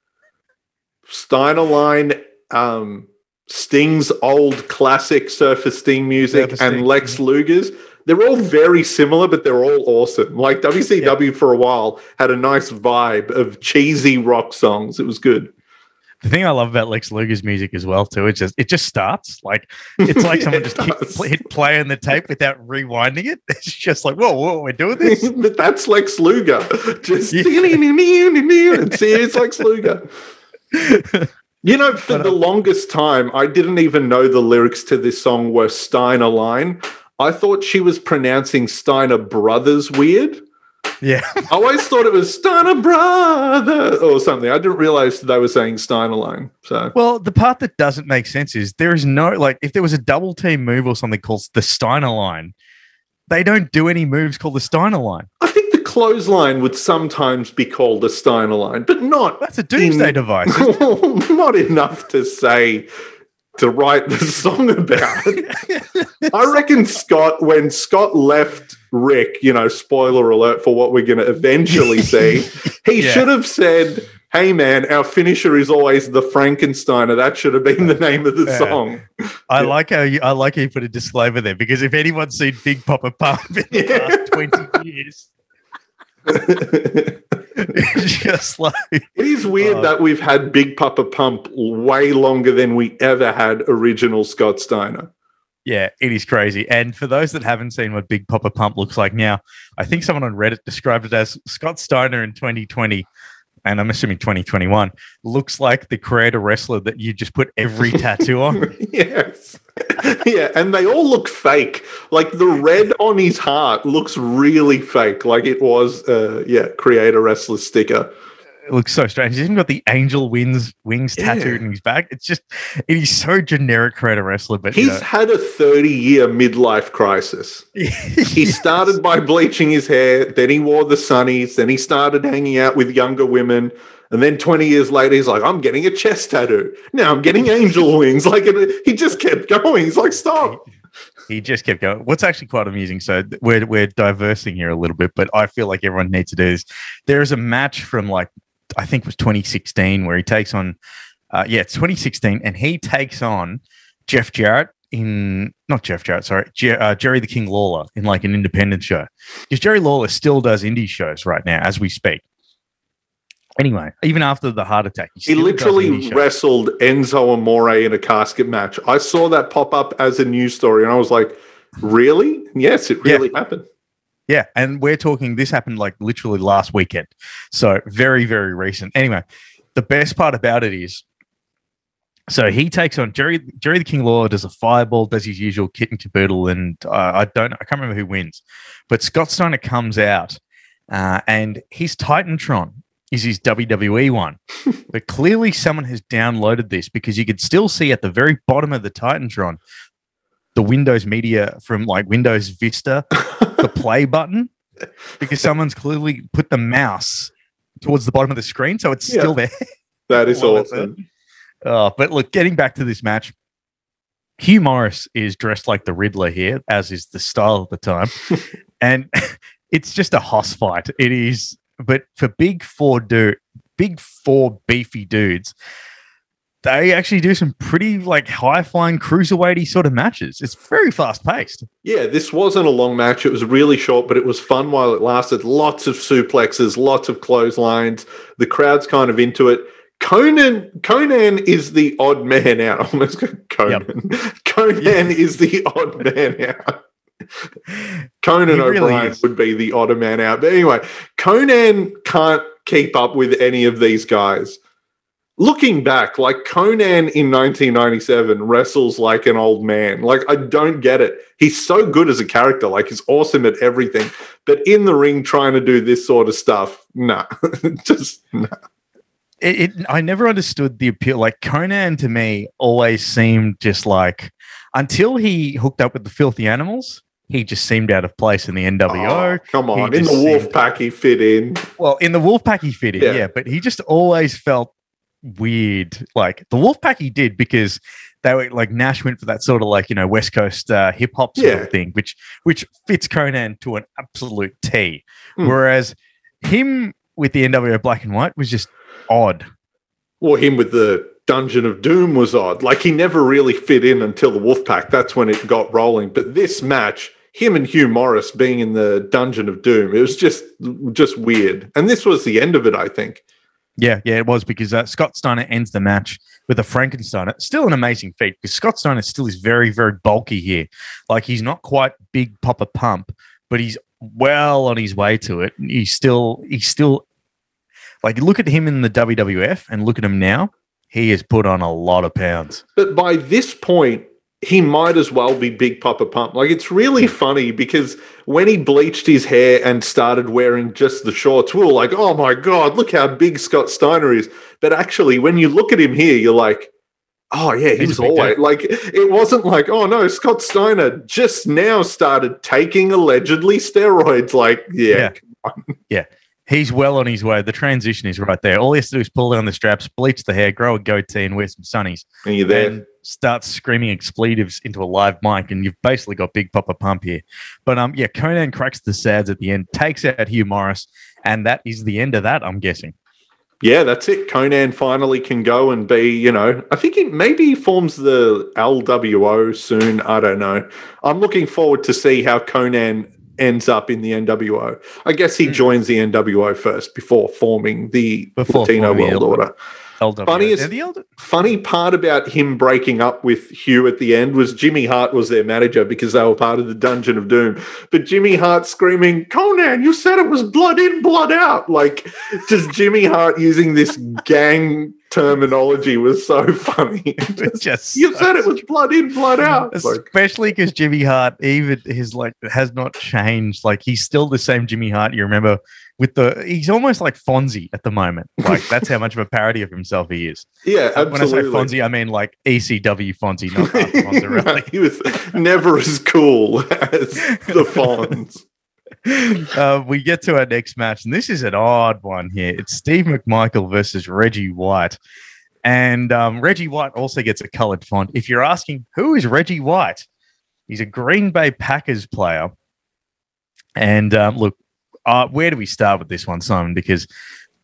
Steiner line, um, Sting's old classic Surfer Sting music, Surfer and Sting. Lex Luger's. They're all very similar, but they're all awesome. Like WCW yeah. for a while had a nice vibe of cheesy rock songs. It was good. The thing I love about Lex Luger's music as well too, it just it just starts like it's like someone just keep, hit play on the tape without rewinding it. It's just like whoa, whoa, we're doing this. but that's Lex Luger. Just yeah. see, it's Lex Luger. You know, for the uh, longest time, I didn't even know the lyrics to this song were Steiner line. I thought she was pronouncing Steiner Brothers weird. Yeah. I always thought it was Steiner Brother or something. I didn't realize they were saying Steiner line. So, well, the part that doesn't make sense is there is no, like, if there was a double team move or something called the Steiner line, they don't do any moves called the Steiner line. I clothesline would sometimes be called a Steiner line, but not. That's a doomsday in, device. not enough to say to write the song about. I reckon Scott, when Scott left Rick, you know, spoiler alert for what we're going to eventually see, he yeah. should have said, Hey man, our finisher is always the Frankensteiner. That should have been the name of the yeah. song. I yeah. like how you I like how you put a disclaimer there because if anyone's seen Big Papa Pump in the last 20 years, just like it is weird uh, that we've had Big Papa Pump way longer than we ever had original Scott Steiner. Yeah, it is crazy. And for those that haven't seen what Big Papa Pump looks like now, I think someone on Reddit described it as Scott Steiner in 2020 and I'm assuming 2021 looks like the creator wrestler that you just put every tattoo on. yes. yeah, and they all look fake. Like the red on his heart looks really fake, like it was, uh, yeah, creator wrestler sticker. It looks so strange. He's even got the angel wings wings yeah. tattooed in his back. It's just it is so generic creator wrestler. But he's you know. had a 30 year midlife crisis. he started by bleaching his hair, then he wore the sunnies, then he started hanging out with younger women. And then 20 years later, he's like, I'm getting a chest tattoo. Now I'm getting angel wings. Like, he just kept going. He's like, stop. He just kept going. What's actually quite amusing. So we're, we're diversing here a little bit, but I feel like everyone needs to do this. There is a match from like, I think it was 2016 where he takes on, uh, yeah, it's 2016, and he takes on Jeff Jarrett in not Jeff Jarrett, sorry, Jer- uh, Jerry the King Lawler in like an independent show because Jerry Lawler still does indie shows right now as we speak. Anyway, even after the heart attack, he, he literally wrestled Enzo Amore in a casket match. I saw that pop up as a news story, and I was like, "Really? Yes, it really yeah. happened." Yeah, and we're talking. This happened like literally last weekend, so very, very recent. Anyway, the best part about it is, so he takes on Jerry. Jerry the King Law does a fireball, does his usual kit and caboodle, and uh, I don't, I can't remember who wins, but Scott Steiner comes out, uh, and his Titantron is his WWE one. but clearly someone has downloaded this because you could still see at the very bottom of the Titantron the Windows media from like Windows Vista, the play button, because someone's clearly put the mouse towards the bottom of the screen, so it's yeah. still there. That is awesome. Uh, but look, getting back to this match, Hugh Morris is dressed like the Riddler here, as is the style of the time, and it's just a hoss fight. It is but for big four dude, big four beefy dudes, they actually do some pretty like high flying cruiserweighty sort of matches. It's very fast paced. Yeah, this wasn't a long match. It was really short, but it was fun while it lasted. Lots of suplexes, lots of clotheslines. The crowd's kind of into it. Conan Conan is the odd man out. I almost got Conan. Conan is the odd man out. Conan really O'Brien is. would be the odd man out. But anyway, Conan can't keep up with any of these guys. Looking back, like Conan in 1997 wrestles like an old man. Like, I don't get it. He's so good as a character. Like, he's awesome at everything. But in the ring, trying to do this sort of stuff, nah. Just, nah. it, it I never understood the appeal. Like Conan to me always seemed just like until he hooked up with the filthy animals, he just seemed out of place in the NWO. Oh, come on. In the just wolf seemed- pack, he fit in. Well, in the Wolfpack he fit in, Yeah. yeah. but he just always felt weird. Like the Wolfpack he did because they were like Nash went for that sort of like you know West Coast uh, hip hop sort Yeah. of thing, which which fits Conan to an absolute T. Hmm. Whereas him with the NWO Black and White was just odd. Or him with the Dungeon of Doom was odd. Like he never really fit in until the Wolfpack. That's when it got rolling. But this match, him and Hugh Morris being in the Dungeon of Doom, it was just just weird. And this was the end of it, I think. Yeah, yeah, it was because uh, Scott Steiner ends the match with a Frankensteiner. Still an amazing feat because Scott Steiner still is very, very bulky here. Like he's not quite big Papa Pump, but he's well on his way to it. He's still, he's still like look at him in the WWF and look at him now. He has put on a lot of pounds. But by this point, he might as well be Big Papa Pump. Like it's really hmm. funny because when he bleached his hair and started wearing just the shorts, we were like, "Oh my god, look how big Scott Steiner is!" But actually, when you look at him here, you're like, "Oh yeah, he He's was always like." It wasn't like, "Oh no, Scott Steiner just now started taking allegedly steroids." Like, yeah. yeah, He's well on his way. The transition is right there. All he has to do is pull down the straps, bleach the hair, grow a goatee, and wear some sunnies. and you're there. and starts screaming expletives into a live mic, and you've basically got Big Papa Pump here. But um, yeah, Conan cracks the sads at the end, takes out Hugh Morris, and that is the end of that. I'm guessing. Yeah, that's it. Conan finally can go and be, you know, I think it maybe forms the LWO soon. I don't know. I'm looking forward to see how Conan ends up in the NWO. I guess he Hmm. joins the NWO first before forming the Before Latino forming World Order. LW. Funniest- Now, the elder- Funny part about him breaking up with Hugh at the end was Jimmy Hart was their manager because they were part of the Dungeon of Doom. But Jimmy Hart screaming, Conan, you said it was blood in, blood out. Like, just Jimmy Hart using this gang terminology was so funny. It's just you so said it was blood in, blood out. Especially because Jimmy Hart, even his like has not changed. Like he's still the same Jimmy Hart. You remember with the he's almost like Fonzie at the moment. Like that's how much of a parody of himself he is. yeah, Uh, When I say. Fonzie, I mean like ECW Fonzie, not Fonzie. He was never as cool as the Fonz. uh, we get to our next match, and this is an odd one here. It's Steve McMichael versus Reggie White. And um, Reggie White also gets a colored font. If you're asking, who is Reggie White? He's a Green Bay Packers player. And um, look, uh, where do we start with this one, Simon? Because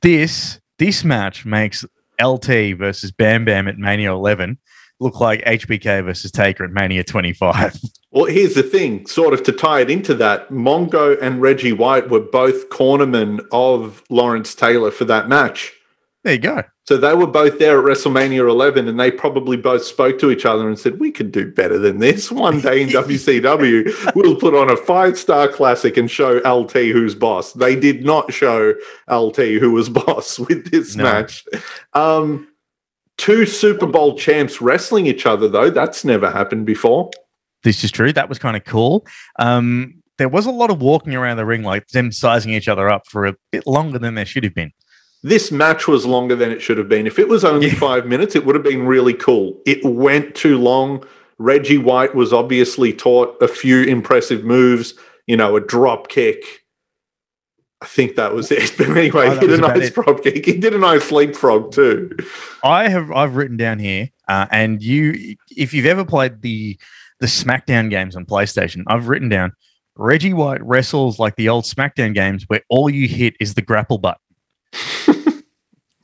this this match makes LT versus Bam Bam at Mania 11 look like HBK versus Taker at Mania 25. Well, here's the thing, sort of to tie it into that, Mongo and Reggie White were both cornermen of Lawrence Taylor for that match. There you go. So they were both there at WrestleMania 11 and they probably both spoke to each other and said, We could do better than this. One day in WCW, we'll put on a five star classic and show LT who's boss. They did not show LT who was boss with this No. match. Um, two Super Bowl champs wrestling each other, though, that's never happened before. this is true. That was kind of cool. Um, there was a lot of walking around the ring, like them sizing each other up for a bit longer than there should have been. This match was longer than it should have been. If it was only Yeah. five minutes, it would have been really cool. It went too long. Reggie White was obviously taught a few impressive moves, you know, a drop kick. I think that was it. But anyway, Oh, he did a nice it. drop kick. He did a nice leapfrog too. I have I've written down here, uh, and you, if you've ever played the the SmackDown games on PlayStation, I've written down Reggie White wrestles like the old SmackDown games where all you hit is the grapple button.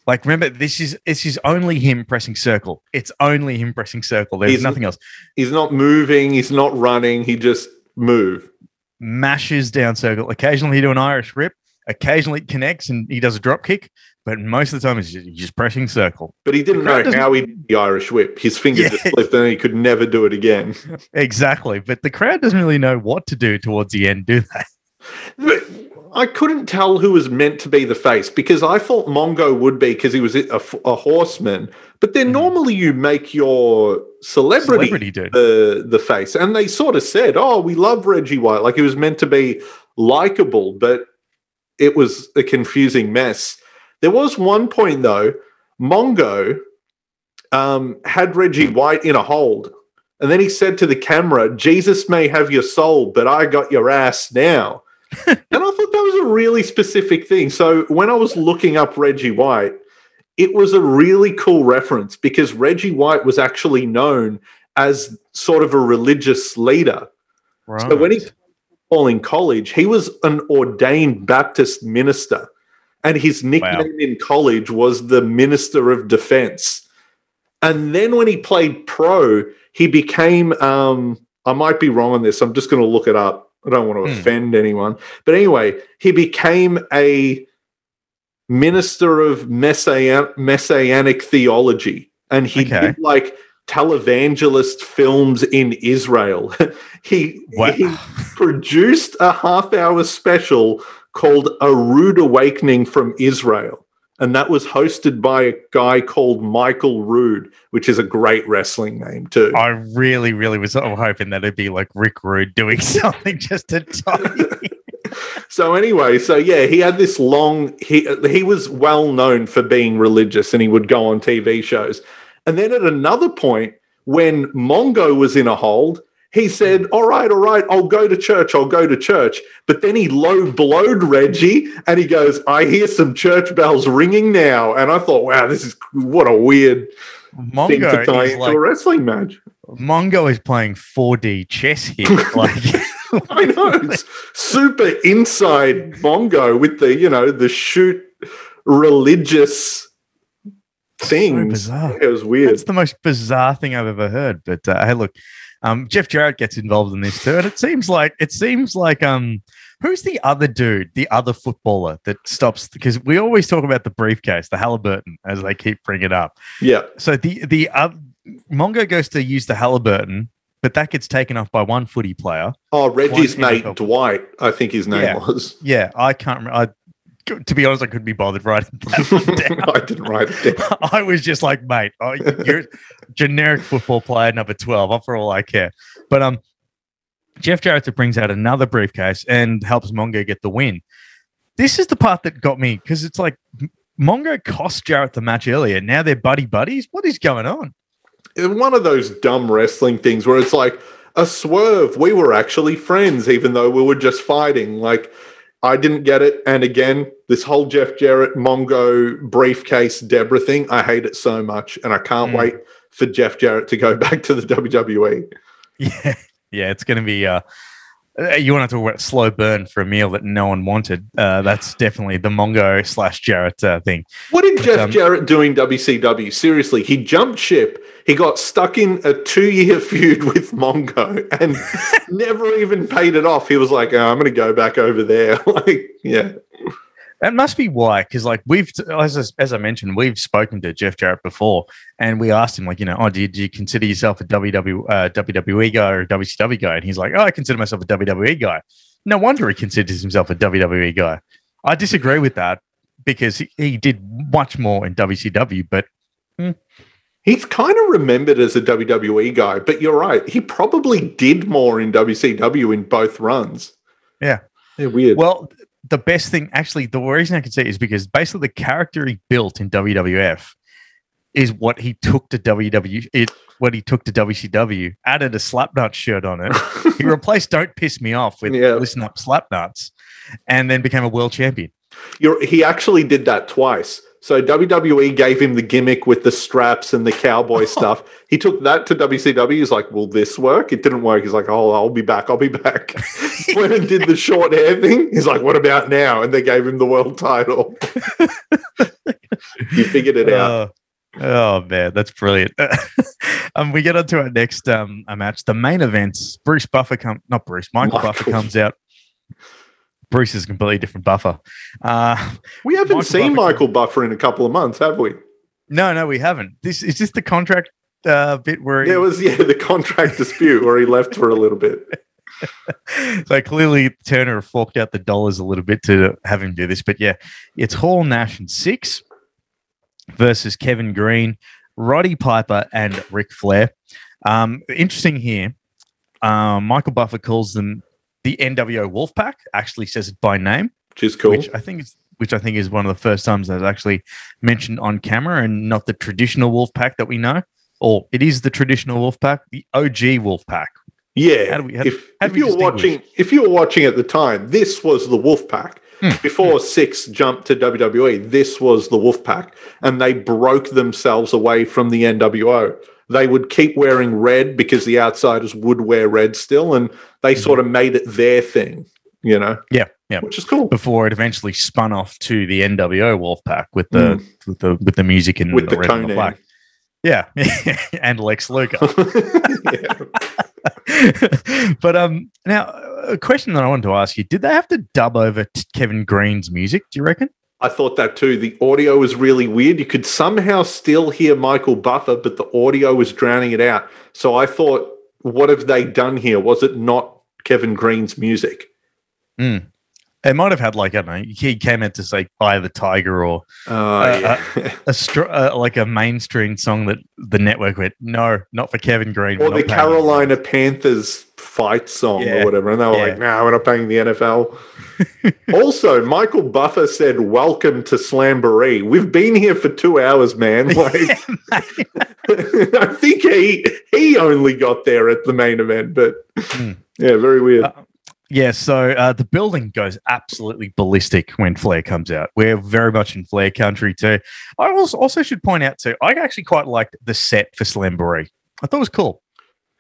Like remember, this is this is only him pressing circle. It's only him pressing circle. There's He's- nothing else. He's not moving. He's not running. He just move. mashes down circle. Occasionally he do an Irish rip. Occasionally it connects and he does a drop kick. but most of the time he's just, just pressing circle. But he didn't know how he did the Irish whip. His finger Yeah. just slipped and he could never do it again. Exactly. But the crowd doesn't really know what to do towards the end, do they? But I couldn't tell who was meant to be the face because I thought Mongo would be because he was a, a horseman. But then normally you make your celebrity, Celebrity dude. the the face, and they sort of said, "Oh, we love Reggie White," like he was meant to be likable, but it was a confusing mess. There was one point though, Mongo um, had Reggie White in a hold, and then he said to the camera, "Jesus may have your soul, but I got your ass now." And I thought that was a really specific thing. So when I was looking up Reggie White, it was a really cool reference because Reggie White was actually known as sort of a religious leader. Right. So when he all in college, he was an ordained Baptist minister, and his nickname in college was the Minister of Defense. And then when he played pro, he became. Um, I might be wrong on this. I'm just going to look it up. I don't want to Hmm. offend anyone, but anyway, he became a minister of messian- messianic theology, and he Okay. did like televangelist films in Israel. he Wow. he produced a half hour special called A Rude Awakening from Israel. And that was hosted by a guy called Michael Rude, which is a great wrestling name too. I really, really was sort of hoping that it'd be like Rick Rude doing something just to tiny. So anyway, so yeah, he had this long he he was well known for being religious and he would go on TV shows. And then at another point when Mongo was in a hold, he said, "All right, all right, I'll go to church. I'll go to church." But then he low blowed Reggie and he goes, "I hear some church bells ringing now." And I thought, "Wow, this is what a weird thing to tie into like a wrestling match." Mongo is playing 4D chess here. Like I know it's super inside Mongo with the you know the shoot religious things. bizarre. It was weird. It's the most bizarre thing I've ever heard. But uh, hey, look, um, Jeff Jarrett gets involved in this too, and it seems like it seems like um, who's the other dude, the other footballer that stops? Because we always talk about the briefcase, the Halliburton, as they keep bringing it up. yeah, So the the uh, Mongo goes to use the Halliburton, but that gets taken off by one footy player. oh Reggie's One mate NFL. Dwight, I think his name Yeah. was. Yeah, I can't remember. To be honest, I couldn't be bothered writing. I didn't write it down. I was just like, mate, oh, you're generic football player number 12. I'm for all I care. But um, Jeff Jarrett brings out another briefcase and helps Mongo get the win. This is the part that got me because it's like Mongo cost Jarrett the match earlier. Now they're buddy buddies. What is going on? It's one of those dumb wrestling things where it's like a swerve. We were actually friends, even though we were just fighting. Like, I didn't get it. And again, this whole Jeff Jarrett Mongo briefcase Deborah thing, I hate it so much. And I can't Mm. wait for Jeff Jarrett to go back to the. WWE. Yeah, yeah, it's going to be. Uh, you want to talk about slow burn for a meal that no one wanted? Uh, that's definitely the Mongo slash Jarrett uh, thing. What did Jeff um, Jarrett do in WCW? Seriously, he jumped ship. He got stuck in a two-year feud with Mongo and never even paid it off. He was like, oh, "I'm going to go back over there." like, yeah, That must be why, because like we've, as I- as I mentioned, we've spoken to Jeff Jarrett before, and we asked him like, you know, oh, did you consider yourself a WW, uh, WWE guy or a WCW guy? And he's like, oh, I consider myself a WWE guy. No wonder he considers himself a WWE guy. I disagree with that because he, he did much more in WCW, but he's kind of remembered as a WWE guy. But you're right; he probably did more in WCW in both runs. Yeah. yeah weird. Well, the best thing, actually, the reason I can say is because basically the character he built in WWF is what he took to WW. It what he took to WCW. Added a Slapnut shirt on it. he replaced "Don't Piss Me Off" with Yeah. "Listen Up, Slapnuts," and then became a world champion. You're, he actually did that twice. So WWE gave him the gimmick with the straps and the cowboy stuff. He took that to WCW. He's like, "Will this work?" It didn't work. He's like, "Oh, I'll be back. I'll be back." Went and did the short hair thing. He's like, "What about now?" And they gave him the world title. he figured it out. Oh, oh, man, that's brilliant. um, we get on to our next um a match, the main events. Bruce Buffer come not Bruce, Michael, Buffer comes out. Bruce is a completely different buffer. Uh, We haven't Michael seen Buffer- Michael Buffer in a couple of months, have we? no, no, we haven't. This is this the contract uh, bit where he, There was yeah the contract dispute where he left for a little bit. so clearly Turner forked out the dollars a little bit to have him do this. But yeah, it's Hall Nash and Syxx versus Kevin Greene, Roddy Piper, and Ric Flair. Um, interesting here. Um, Michael Buffer calls them the NWO Wolfpack. Actually says it by name, Which is cool. which I think is which I think is one of the first times that's actually mentioned on camera, and not the traditional Wolfpack that we know. Or it is the traditional Wolfpack, the OG Wolfpack. Yeah, How do we- how- if, how do if we you were distinguish? watching, if you were watching at the time, this was the Wolfpack. Hmm. Before Syxx jumped to WWE, this was the Wolfpack, and they broke themselves away from the NWO. They would keep wearing red because the outsiders would wear red still, and they Mm-hmm. sort of made it their thing, you know, Yeah, yeah. which is cool. before it eventually spun off to the NWO Wolfpack with the with the with the music and. With the, the red and the black. Yeah, and Lex Luger. But um, now a question that I wanted to ask you: Did they have to dub over t- Kevin Greene's music? Do you reckon? I thought that too. The audio was really weird. You could somehow still hear Michael Buffer, but the audio was drowning it out. So I thought, what have they done here? Was it not Kevin Greene's music? It might have had like I don't know. He came out to say "Eye the Tiger" or Uh, yeah. a str- uh, like a mainstream song that the network went, "No, not for Kevin Greene." or the not paying him." Carolina Panthers fight song Yeah. or whatever. And they were Yeah. like, no, we're not paying the NFL. also, Michael Buffer said, Welcome to Slamboree. We've been here for two hours, man. Like I think he he only got there at the main event, but Hmm. yeah, very weird. Uh, Yeah, so uh, the building goes absolutely ballistic when Flair comes out. We're very much in Flair country too. I also, also should point out too, I actually quite liked the set for Slamboree. I thought it was cool.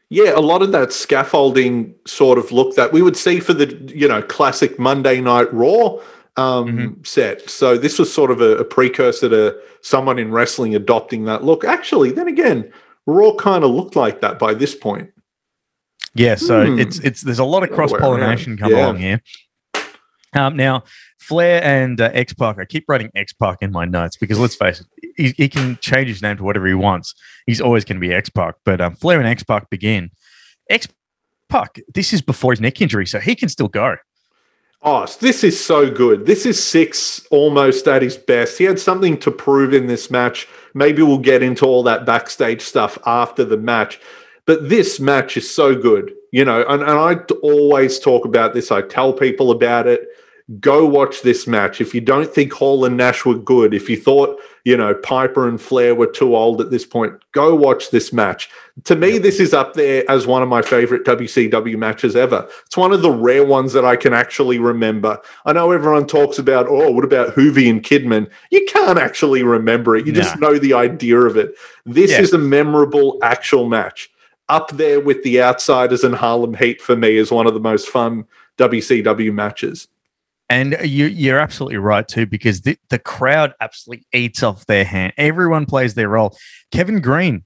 Yeah, a lot of that scaffolding sort of look that we would see for the you know classic Monday Night Raw um, Mm-hmm. set. So this was sort of a, a precursor to someone in wrestling adopting that look. Actually, then again, Raw kind of looked like that by this point. Yeah, so Hmm. it's it's there's a lot of cross pollination come Yeah. along here. Um, now Flair and uh, X Pac, I keep writing X Pac in my notes because let's face it, he, he can change his name to whatever he wants. He's always going to be X Pac. But um, Flair and X Pac begin. X Pac, this is before his neck injury, so he can still go. Oh, this is so good. This is Syxx almost at his best. He had something to prove in this match. Maybe we'll get into all that backstage stuff after the match. But this match is so good, you know, and, and I always talk about this. I tell people about it. Go watch this match. If you don't think Hall and Nash were good, if you thought, you know, Piper and Flair were too old at this point, go watch this match. To me, this is up there as one of my favorite WCW matches ever. It's one of the rare ones that I can actually remember. I know everyone talks about, oh, what about Juvi and Kidman? You can't actually remember it. You just know the idea of it. This Yeah. is a memorable actual match. Up there with the Outsiders and Harlem Heat for me is one of the most fun WCW matches. And you, you're absolutely right too, because the, the crowd absolutely eats off their hand. Everyone plays their role. Kevin Greene,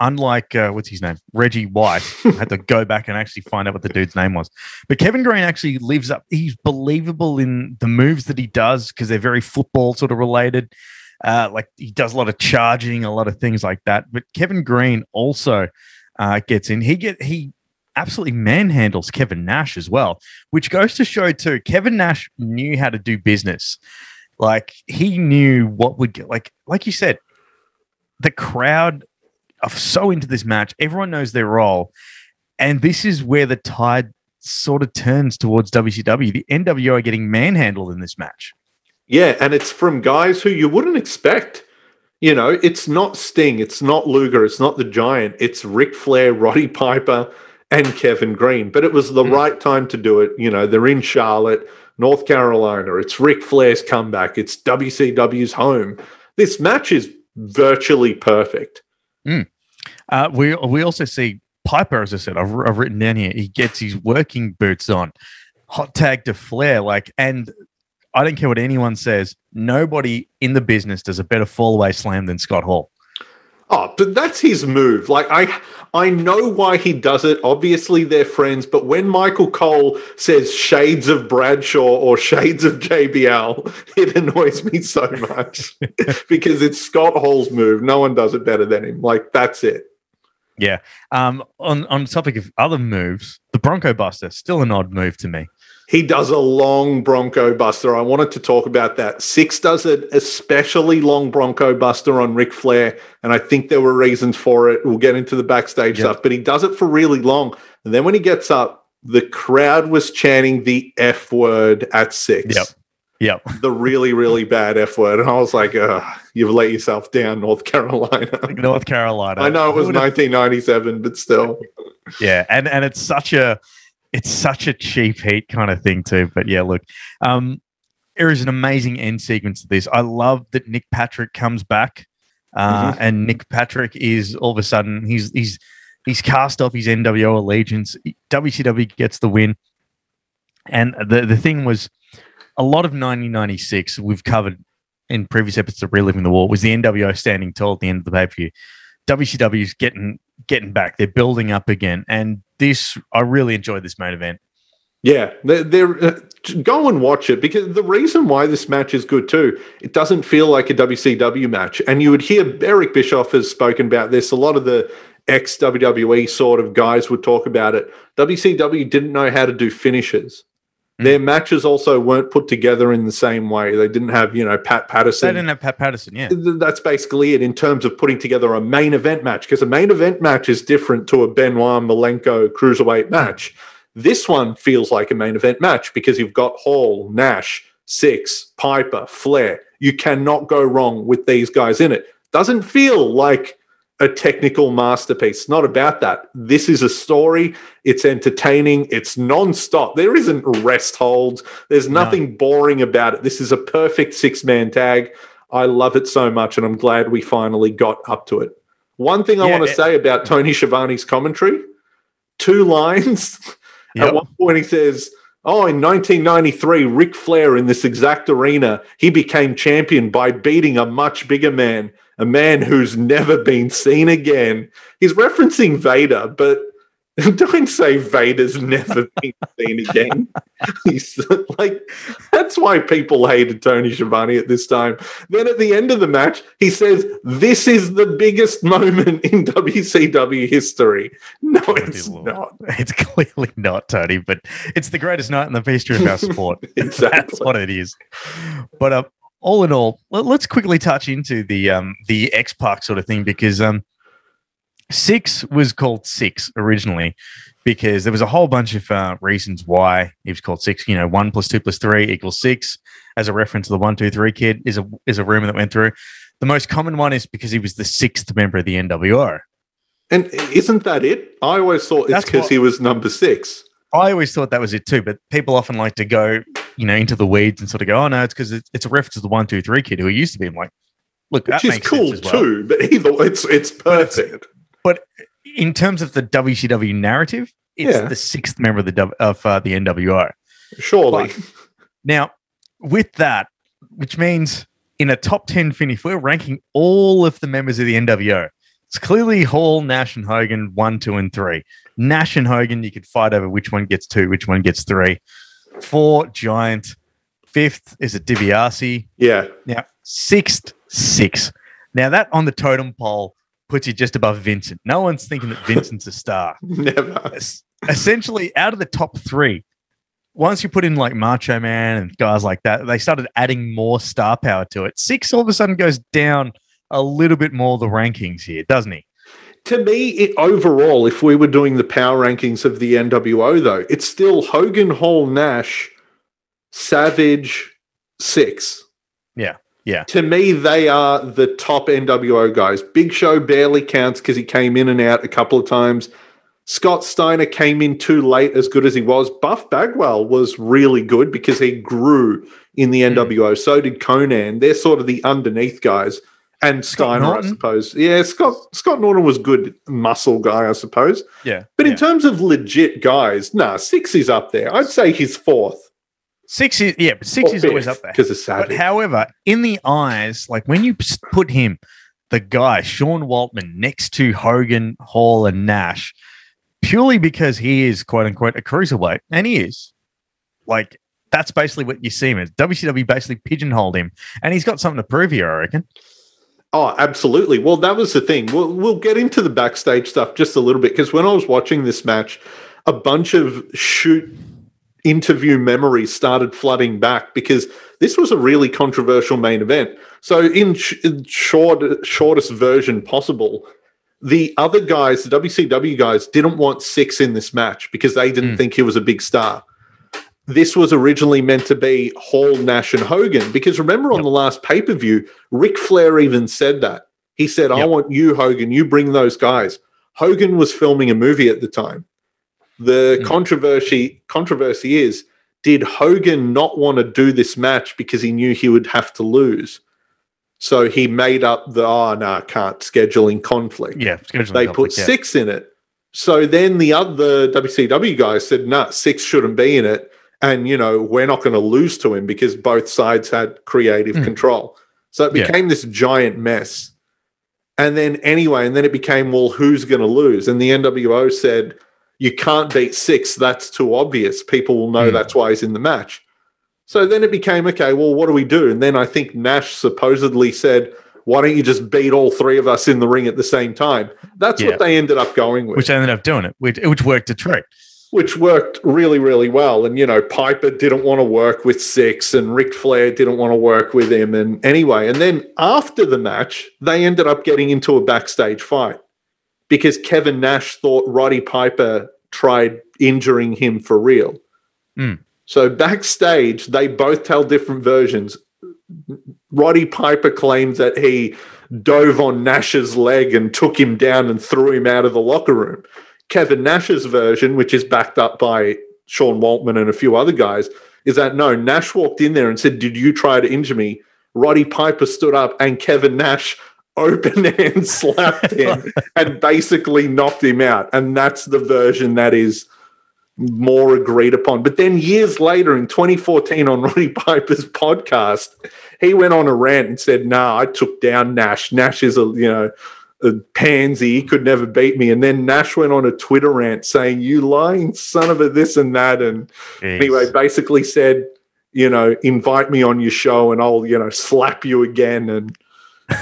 unlike uh, what's his name, Reggie White, I had to go back and actually find out what the dude's name was. But Kevin Greene actually lives up. He's believable in the moves that he does because they're very football sort of related. Uh, like he does a lot of charging, a lot of things like that. But Kevin Greene also uh, gets in. He get he absolutely manhandles Kevin Nash as well, which goes to show too. Kevin Nash knew how to do business. Like he knew what would get. Like like you said, the crowd are so into this match. Everyone knows their role, and this is where the tide sort of turns towards WCW. The NWO are getting manhandled in this match. Yeah, and it's from guys who you wouldn't expect. You know, it's not Sting, it's not Luger, it's not the Giant, it's Ric Flair, Roddy Piper, and Kevin Greene. But it was the right time to do it. You know, they're in Charlotte, North Carolina. It's Ric Flair's comeback. It's WCW's home. This match is virtually perfect. Uh, we we also see Piper, as I said, I've, I've written down here. He gets his working boots on, hot tag to Flair, like, and I don't care what anyone says. Nobody in the business does a better fallaway slam than Scott Hall. Oh, but that's his move. Like I I know why he does it. Obviously they're friends, but when Michael Cole says shades of Bradshaw or shades of JBL, it annoys me so much because it's Scott Hall's move. No one does it better than him. Like that's it. Yeah. Um, on on topic of other moves, the Bronco Buster still an odd move to me. He does a long Bronco Buster. I wanted to talk about that. Syxx does an especially long Bronco Buster on Ric Flair, and I think there were reasons for it. We'll get into the backstage Yep. stuff, but he does it for really long. And then when he gets up, the crowd was chanting the F word at Syxx. Yep. Yep. The really, really bad F word. And I was like, you've let yourself down, North Carolina. North Carolina. I know it was 1997, but still. Yeah, and and it's such a it's such a cheap heat kind of thing too. But yeah, look, um, there is an amazing end sequence to this. I love that Nick Patrick comes back, uh, and Nick Patrick is all of a sudden he's he's he's cast off his NWO allegiance. WCW gets the win, and the the thing was a lot of 1996 we've covered in previous episodes of Reliving the War was the NWO standing tall at the end of the pay per view. WCW's getting getting back. They're building up again, and this I really enjoyed this main event. Yeah, they're, they're uh, go and watch it because the reason why this match is good too, it doesn't feel like a WCW match. And you would hear Eric Bischoff has spoken about this. A lot of the ex WWE sort of guys would talk about it. WCW didn't know how to do finishes. Mm. Their matches also weren't put together in the same way. They didn't have, you know, Pat Patterson. They didn't have Pat Patterson, yeah. That's basically it in terms of putting together a main event match because a main event match is different to a Benoit Malenko cruiserweight match. This one feels like a main event match because you've got Hall, Nash, Syxx, Piper, Flair. You cannot go wrong with these guys in it. Doesn't feel like a technical masterpiece. It's not about that. This is a story. It's entertaining. It's non-stop. There isn't rest holds. There's nothing boring about it. This is a perfect six-man tag. I love it so much, and I'm glad we finally got up to it. One thing I Yeah, want to it- say about Tony Schiavone's commentary: two lines. Yep. At one point, he says, "Oh, in 1993, Ric Flair in this exact arena, he became champion by beating a much bigger man, a man who's never been seen again." He's referencing Vader, but don't say Vader's never been seen again. He's like, that's why people hated Tony Schiavone at this time. Then at the end of the match, he says, This is the biggest moment in WCW history. No, it's Lord. not. It's clearly not, Tony, but it's the greatest night in the history of our sport. That's what it is. But uh, all in all, let, us quickly touch into the um, the X Pac sort of thing because um, Syxx was called six originally because there was a whole bunch of uh, reasons why it was called six. You know, one plus two plus three equals six, as a reference to the one two three kid is a is a rumor that went through. The most common one is because he was the sixth member of the NWO. And isn't that it? I always thought it's because he was number six. I always thought that was it too, but people often like to go, you know, into the weeds and sort of go, "Oh no, it's because it's, it's a reference to the one, two, three kid who he used to be." I'm like, look, Which is cool well. too, but either it's it's perfect. But in terms of the WCW narrative, it's Yeah. the sixth member of the of uh, the NWO. Surely. But- Now, with that, which means in a top ten finish, we're ranking all of the members of the NWO. It's clearly Hall, Nash, and Hogan one, two, and three. Nash and Hogan, you could fight over which one gets two, which one gets three. Four, Giant. Fifth is a DiBiase. yeah. Now, sixth, Syxx. Now, that on the totem pole puts you just above Vincent. No one's thinking that Vincent's a star. Never. Es- Essentially, out of the top three, once you put in like Macho Man and guys like that, they started adding more star power to it. Syxx all of a sudden goes down a little bit more the rankings here, doesn't he? To me, it, overall, if we were doing the power rankings of the NWO, though, it's still Hogan, Hall, Nash, Savage, Syxx. Yeah, yeah. To me, they are the top NWO guys. Big Show barely counts because he came in and out a couple of times. Scott Steiner came in too late, as good as he was. Buff Bagwell was really good because he grew in the. Hmm. NWO. So did Konnan. They're sort of the underneath guys. And Steiner, I suppose. Yeah, Scott Scott Norton was good muscle guy, I suppose. Yeah. But in yeah. terms of legit guys, nah, Syxx is up there. I'd say he's fourth. Syxx is, yeah, but Syxx is always up there. because of But however, in the eyes, like when you put him, the guy, Sean Waltman, next to Hogan, Hall, and Nash, purely because he is quote unquote a cruiserweight, and he is. Like that's basically what you see him as. WCW basically pigeonholed him, and he's got something to prove here, I reckon. Oh, absolutely. Well, that was the thing. We'll, we'll get into the backstage stuff just a little bit because when I was watching this match, a bunch of shoot interview memories started flooding back because this was a really controversial main event. So, in, sh- in short, shortest version possible, the other guys, the WCW guys, didn't want Syxx in this match because they didn't Mm. think he was a big star. This was originally meant to be Hall, Nash, and Hogan because remember on the last pay per view, Ric Flair even said that. He said, I Yep. want you, Hogan, you bring those guys. Hogan was filming a movie at the time. The Mm. controversy controversy is did Hogan not want to do this match because he knew he would have to lose? So he made up the oh no, I can't scheduling conflict Yeah, scheduling they put yeah. Syxx in it. So then the other WCW guys said, nah, Syxx shouldn't be in it. And, you know, we're not going to lose to him because both sides had creative Hmm. control. So it Yeah. became this giant mess. And then, anyway, and then it became, well, who's going to lose? And the NWO said, you can't beat Syxx. That's too obvious. People will know Hmm. that's why he's in the match. So then it became, okay, well, what do we do? And then I think Nash supposedly said, why don't you just beat all three of us in the ring at the same time? That's Yeah. what they ended up going with, which ended up doing it, which, which worked a treat. Which worked really, really well. And, you know, Piper didn't want to work with Syxx and Ric Flair didn't want to work with him. And anyway, and then after the match, they ended up getting into a backstage fight because Kevin Nash thought Roddy Piper tried injuring him for real. Hmm. So backstage, they both tell different versions. Roddy Piper claims that he dove on Nash's leg and took him down and threw him out of the locker room. Kevin Nash's version, which is backed up by Sean Waltman and a few other guys, is that no, Nash walked in there and said, Did you try to injure me? Roddy Piper stood up and Kevin Nash open hand slapped him and basically knocked him out. And that's the version that is more agreed upon. But then years later in 2014 on Roddy Piper's podcast, he went on a rant and said, "Nah, I took down Nash. Nash is a you know pansy. He could never beat me." And then Nash went on a Twitter rant saying, "You lying son of a this and that." And anyway, basically said, you know, invite me on your show and I'll you know slap you again. And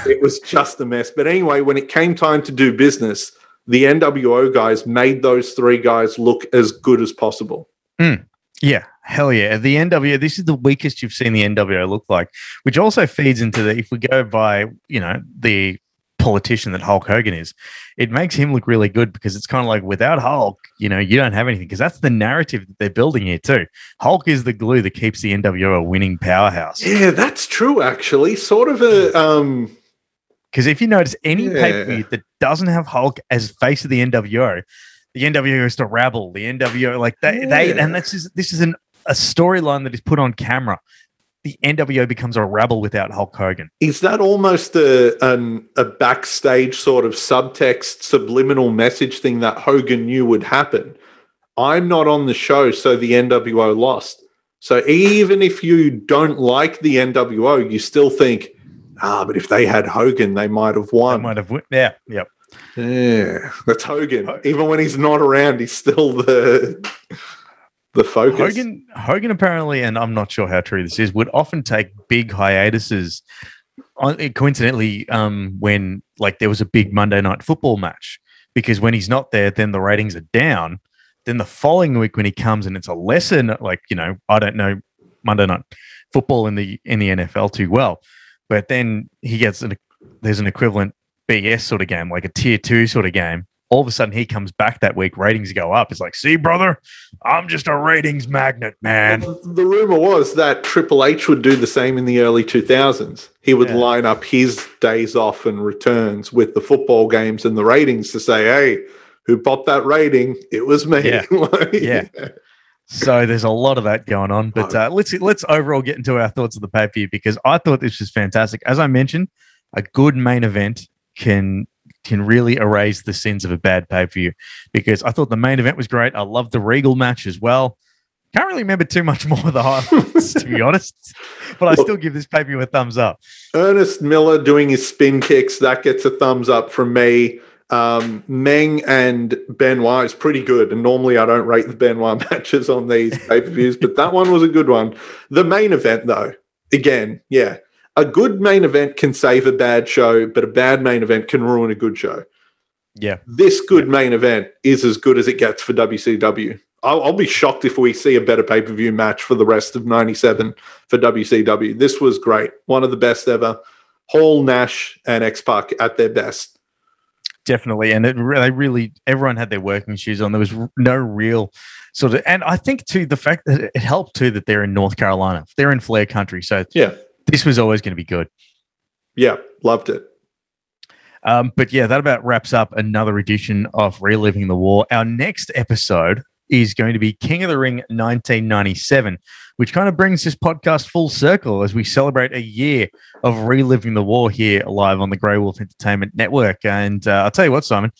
it was just a mess. But anyway, when it came time to do business. The NWO guys made those three guys look as good as possible. Hmm. Yeah, hell yeah. The NWO, this is the weakest you've seen the NWO look like, which also feeds into the, if we go by, you know, the politician that Hulk Hogan is, it makes him look really good because it's kind of like without Hulk, you know, you don't have anything because that's the narrative that they're building here too. Hulk is the glue that keeps the NWO a winning powerhouse. Yeah, that's true. Actually, sort of a um, Because if you notice any Yeah. pay per view that doesn't have Hulk as face of the NWO, the NWO is to rabble. The NWO, like they, they and this is this is an, a storyline that is put on camera. The NWO becomes a rabble without Hulk Hogan. is that almost a an, a backstage sort of subtext, subliminal message thing that Hogan knew would happen? I'm not on the show, so the NWO lost. So even if you don't like the NWO, you still think, ah, but if they had Hogan, they might have They won. might have, win- yeah, yep. Yeah, that's Hogan. Even when he's not around, he's still the the focus. Hogan, Hogan apparently, and I'm not sure how true this is, would often take big hiatuses. Coincidentally, um, when like there was a big Monday night football match, because when he's not there, then the ratings are down. Then the following week, when he comes and it's a lesson, like you know, I don't know Monday night football in the in the NFL too well, but then he gets an there's an equivalent BS sort of game, like a tier two sort of game. All of a sudden, he comes back that week, ratings go up. It's like, see, brother, I'm just a ratings magnet, man. The rumor was that Triple H would do the same in the early 2000s. He would Yeah. line up his days off and returns with the football games and the ratings to say, hey, who popped that rating? It was me. Yeah. Yeah. So there's a lot of that going on. But uh, let's let's overall get into our thoughts of the pay per view because I thought this was fantastic. As I mentioned, a good main event can can really erase the sins of a bad pay per view because I thought the main event was great. I loved the Regal match as well. Can't really remember too much more of the highlights, to be honest. But I still give this pay per view a thumbs up. Ernest Miller doing his spin kicks, that gets a thumbs up from me. Um, Meng and Benoit is pretty good. And normally I don't rate the Benoit matches on these pay per views, but that one was a good one. The main event, though, again, yeah. A good main event can save a bad show, but a bad main event can ruin a good show. Yeah. This good main event is as good as it gets for WCW. I'll, I'll be shocked if we see a better pay per view match for the rest of 97 for WCW. This was great. One of the best ever. Hall, Nash, and X Pac at their best. Definitely. And it, re- they really, everyone had their working shoes on. There was no real sort of, and I think too, the fact that it helped too that they're in North Carolina, they're in Flair country. So Yeah. This was always going to be good. Yeah. Loved it. Um, but yeah, that about wraps up another edition of Reliving the War. Our next episode is going to be King of the Ring 1997, which kind of brings this podcast full circle as we celebrate a year of reliving the war here live on the Grey Wolf Entertainment Network. And uh, I'll tell you what, Simon,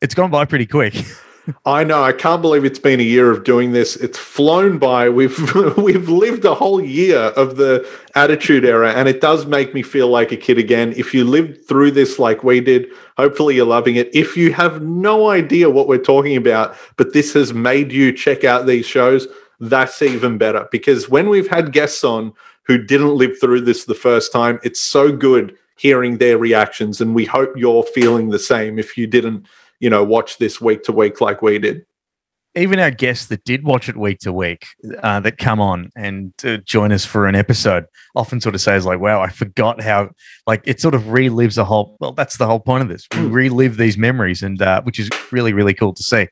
it's gone by pretty quick. I know. I can't believe it's been a year of doing this. It's flown by. We've we've lived a whole year of the Attitude Era, and it does make me feel like a kid again. If you lived through this like we did, hopefully you're loving it. If you have no idea what we're talking about, but this has made you check out these shows, that's even better. Because when we've had guests on who didn't live through this the first time, it's so good hearing their reactions, and we hope you're feeling the same. If you didn't you know, watch this week to week like we did. Even our guests that did watch it week to week, uh, that come on and uh, join us for an episode, often sort of says like, "Wow, I forgot how." Like it sort of relives a whole. Well, that's the whole point of this. We relive these memories, and uh, which is really really cool to see.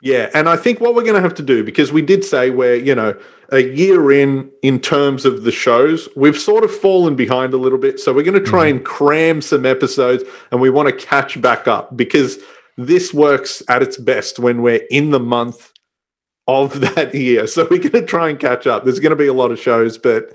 Yeah, and I think what we're going to have to do because we did say we're you know a year in in terms of the shows, we've sort of fallen behind a little bit. So we're going to try and cram some episodes, and we want to catch back up because this works at its best when we're in the month of that year. So we're going to try and catch up. There's going to be a lot of shows, but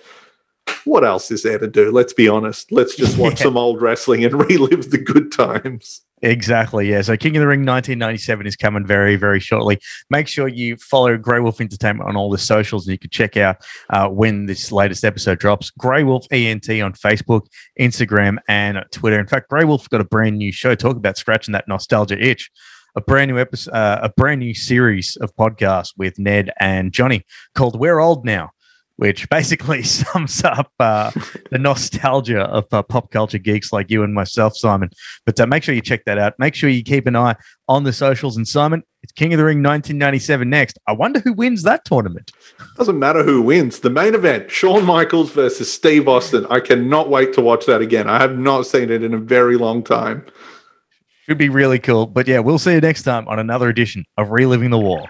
what else is there to do? Let's be honest. Let's just watch Yeah. some old wrestling and relive the good times. Exactly. Yeah. So King of the Ring 1997 is coming very, very shortly. Make sure you follow Grey Wolf Entertainment on all the socials and you can check out uh, when this latest episode drops. Grey Wolf ENT on Facebook, Instagram, and Twitter. In fact, Grey Wolf got a brand new show. Talk about scratching that nostalgia itch. A brand new episode, uh, a brand new series of podcasts with Ned and Johnny called We're Old Now, which basically sums up uh, the nostalgia of uh, pop culture geeks like you and myself, Simon. But uh, make sure you check that out. Make sure you keep an eye on the socials. And Simon, it's King of the Ring 1997 next. I wonder who wins that tournament. Doesn't matter who wins. The main event, Shawn Michaels versus Steve Austin. I cannot wait to watch that again. I have not seen it in a very long time. Should be really cool. But yeah, we'll see you next time on another edition of Reliving the War.